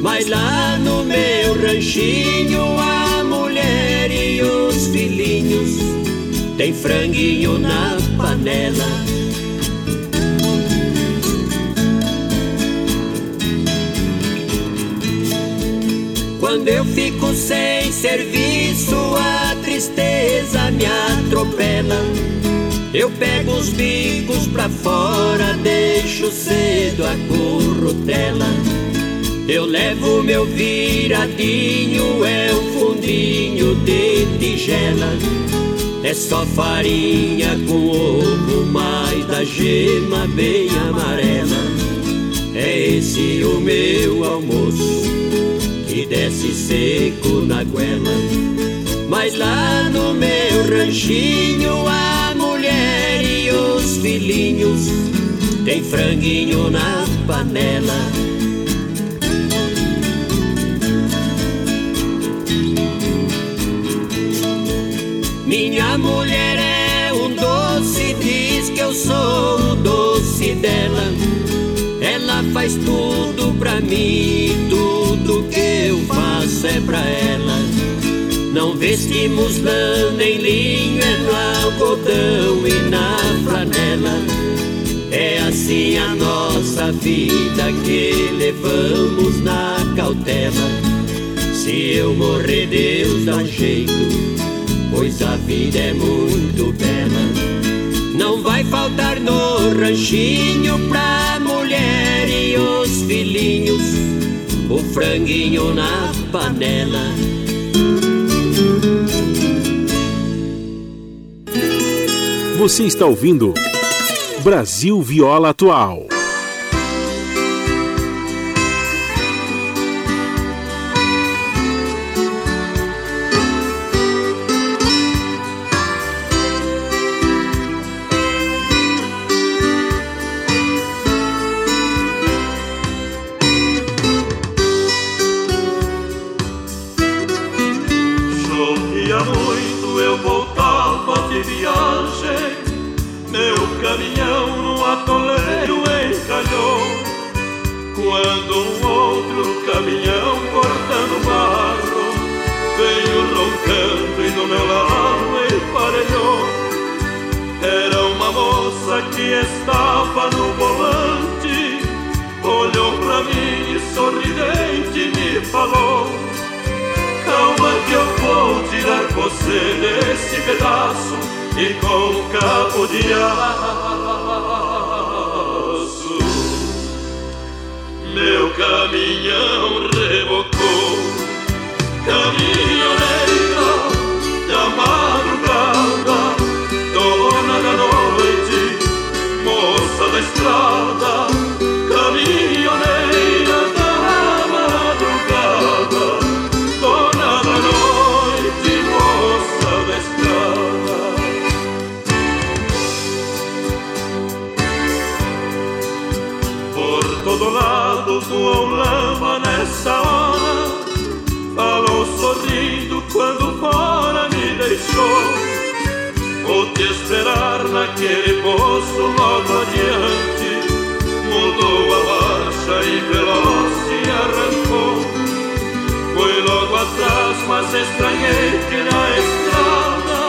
Mas lá no meu ranchinho, a mulher e os filhinhos tem franguinho na panela. Quando eu fico sem serviço, a tristeza me atropela. Eu pego os bicos pra fora, deixo cedo a currutela. Eu levo meu viradinho, é um fundinho de tigela. É só farinha com ovo, mais da gema bem amarela. É esse o meu almoço, desce seco na goela. Mas lá no meu ranchinho, a mulher e os filhinhos tem franguinho na panela. Minha mulher é um doce, diz que eu sou o doce dela. Faz tudo pra mim, tudo que eu faço é pra ela. Não vestimos lã nem linho, é no algodão e na flanela. É assim a nossa vida que levamos na cautela. Se eu morrer, Deus dá jeito pois a vida é muito bela. Não vai faltar no ranchinho pra mulher filhinhos, o franguinho na panela. Você está ouvindo Brasil Viola Atual. Estava no volante olhou pra mim e sorridente me falou: Calma que eu vou tirar você desse pedaço e com o cabo de aço meu caminhão rebocou. Caminhoneira todo lado voou lama nessa hora. Falou sorrindo quando fora me deixou. Vou te esperar naquele poço logo adiante. Mudou a marcha e veloz se arrancou. Foi logo atrás, mas estranhei que na estrada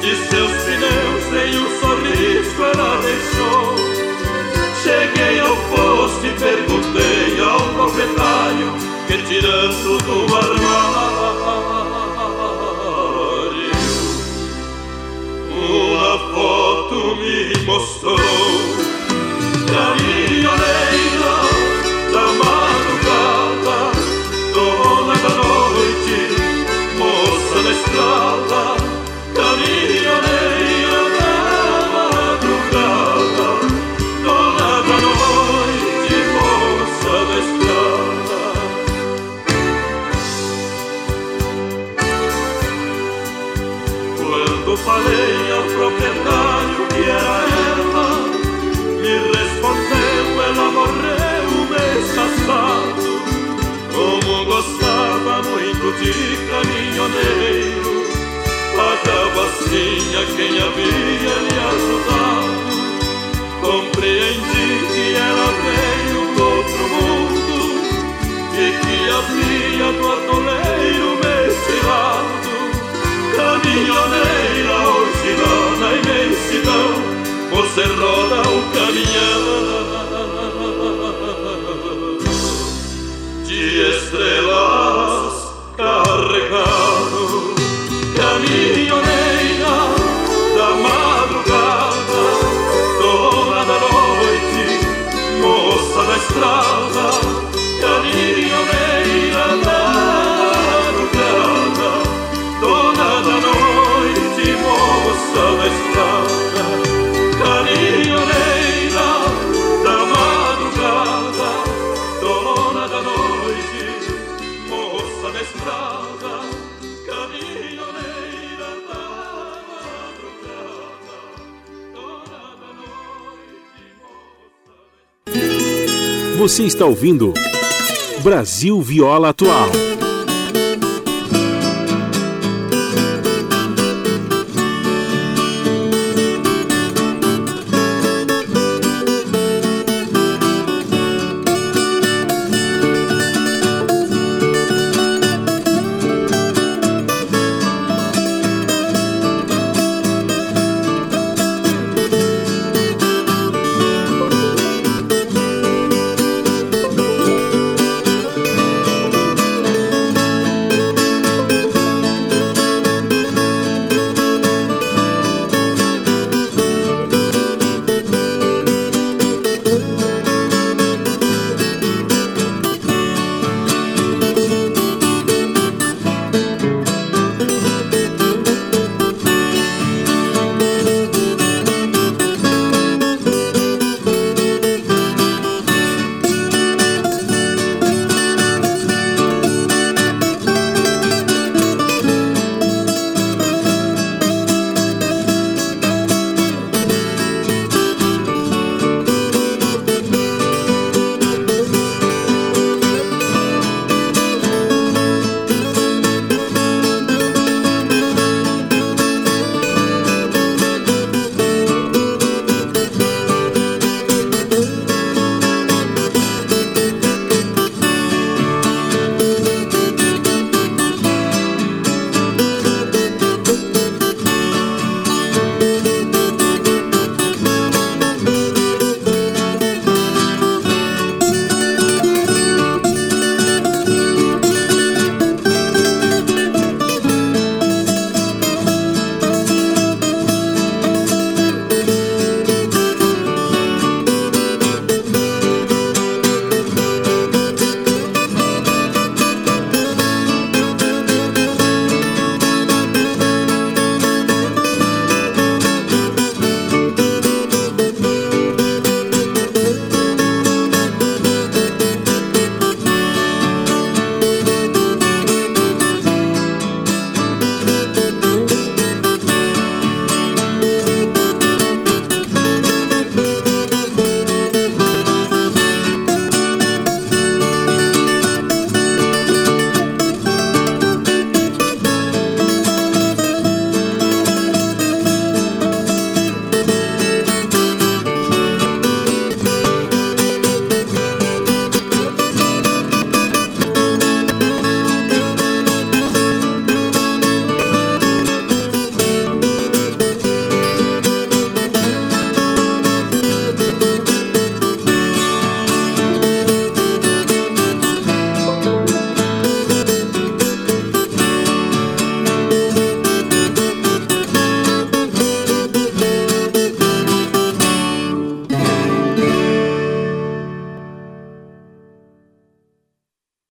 De seus pneus nenhum sorriso ela deixou. Cheguei ao posto e perguntei ao proprietário Que tirando do armário uma foto me mostrou havia lhe ajudado Compreendi que ela veio do outro mundo E que havia do atoleiro mestilado Caminhoneira hoje lá na imensidão Você roda o caminhão Você está ouvindo Brasil Viola Atual.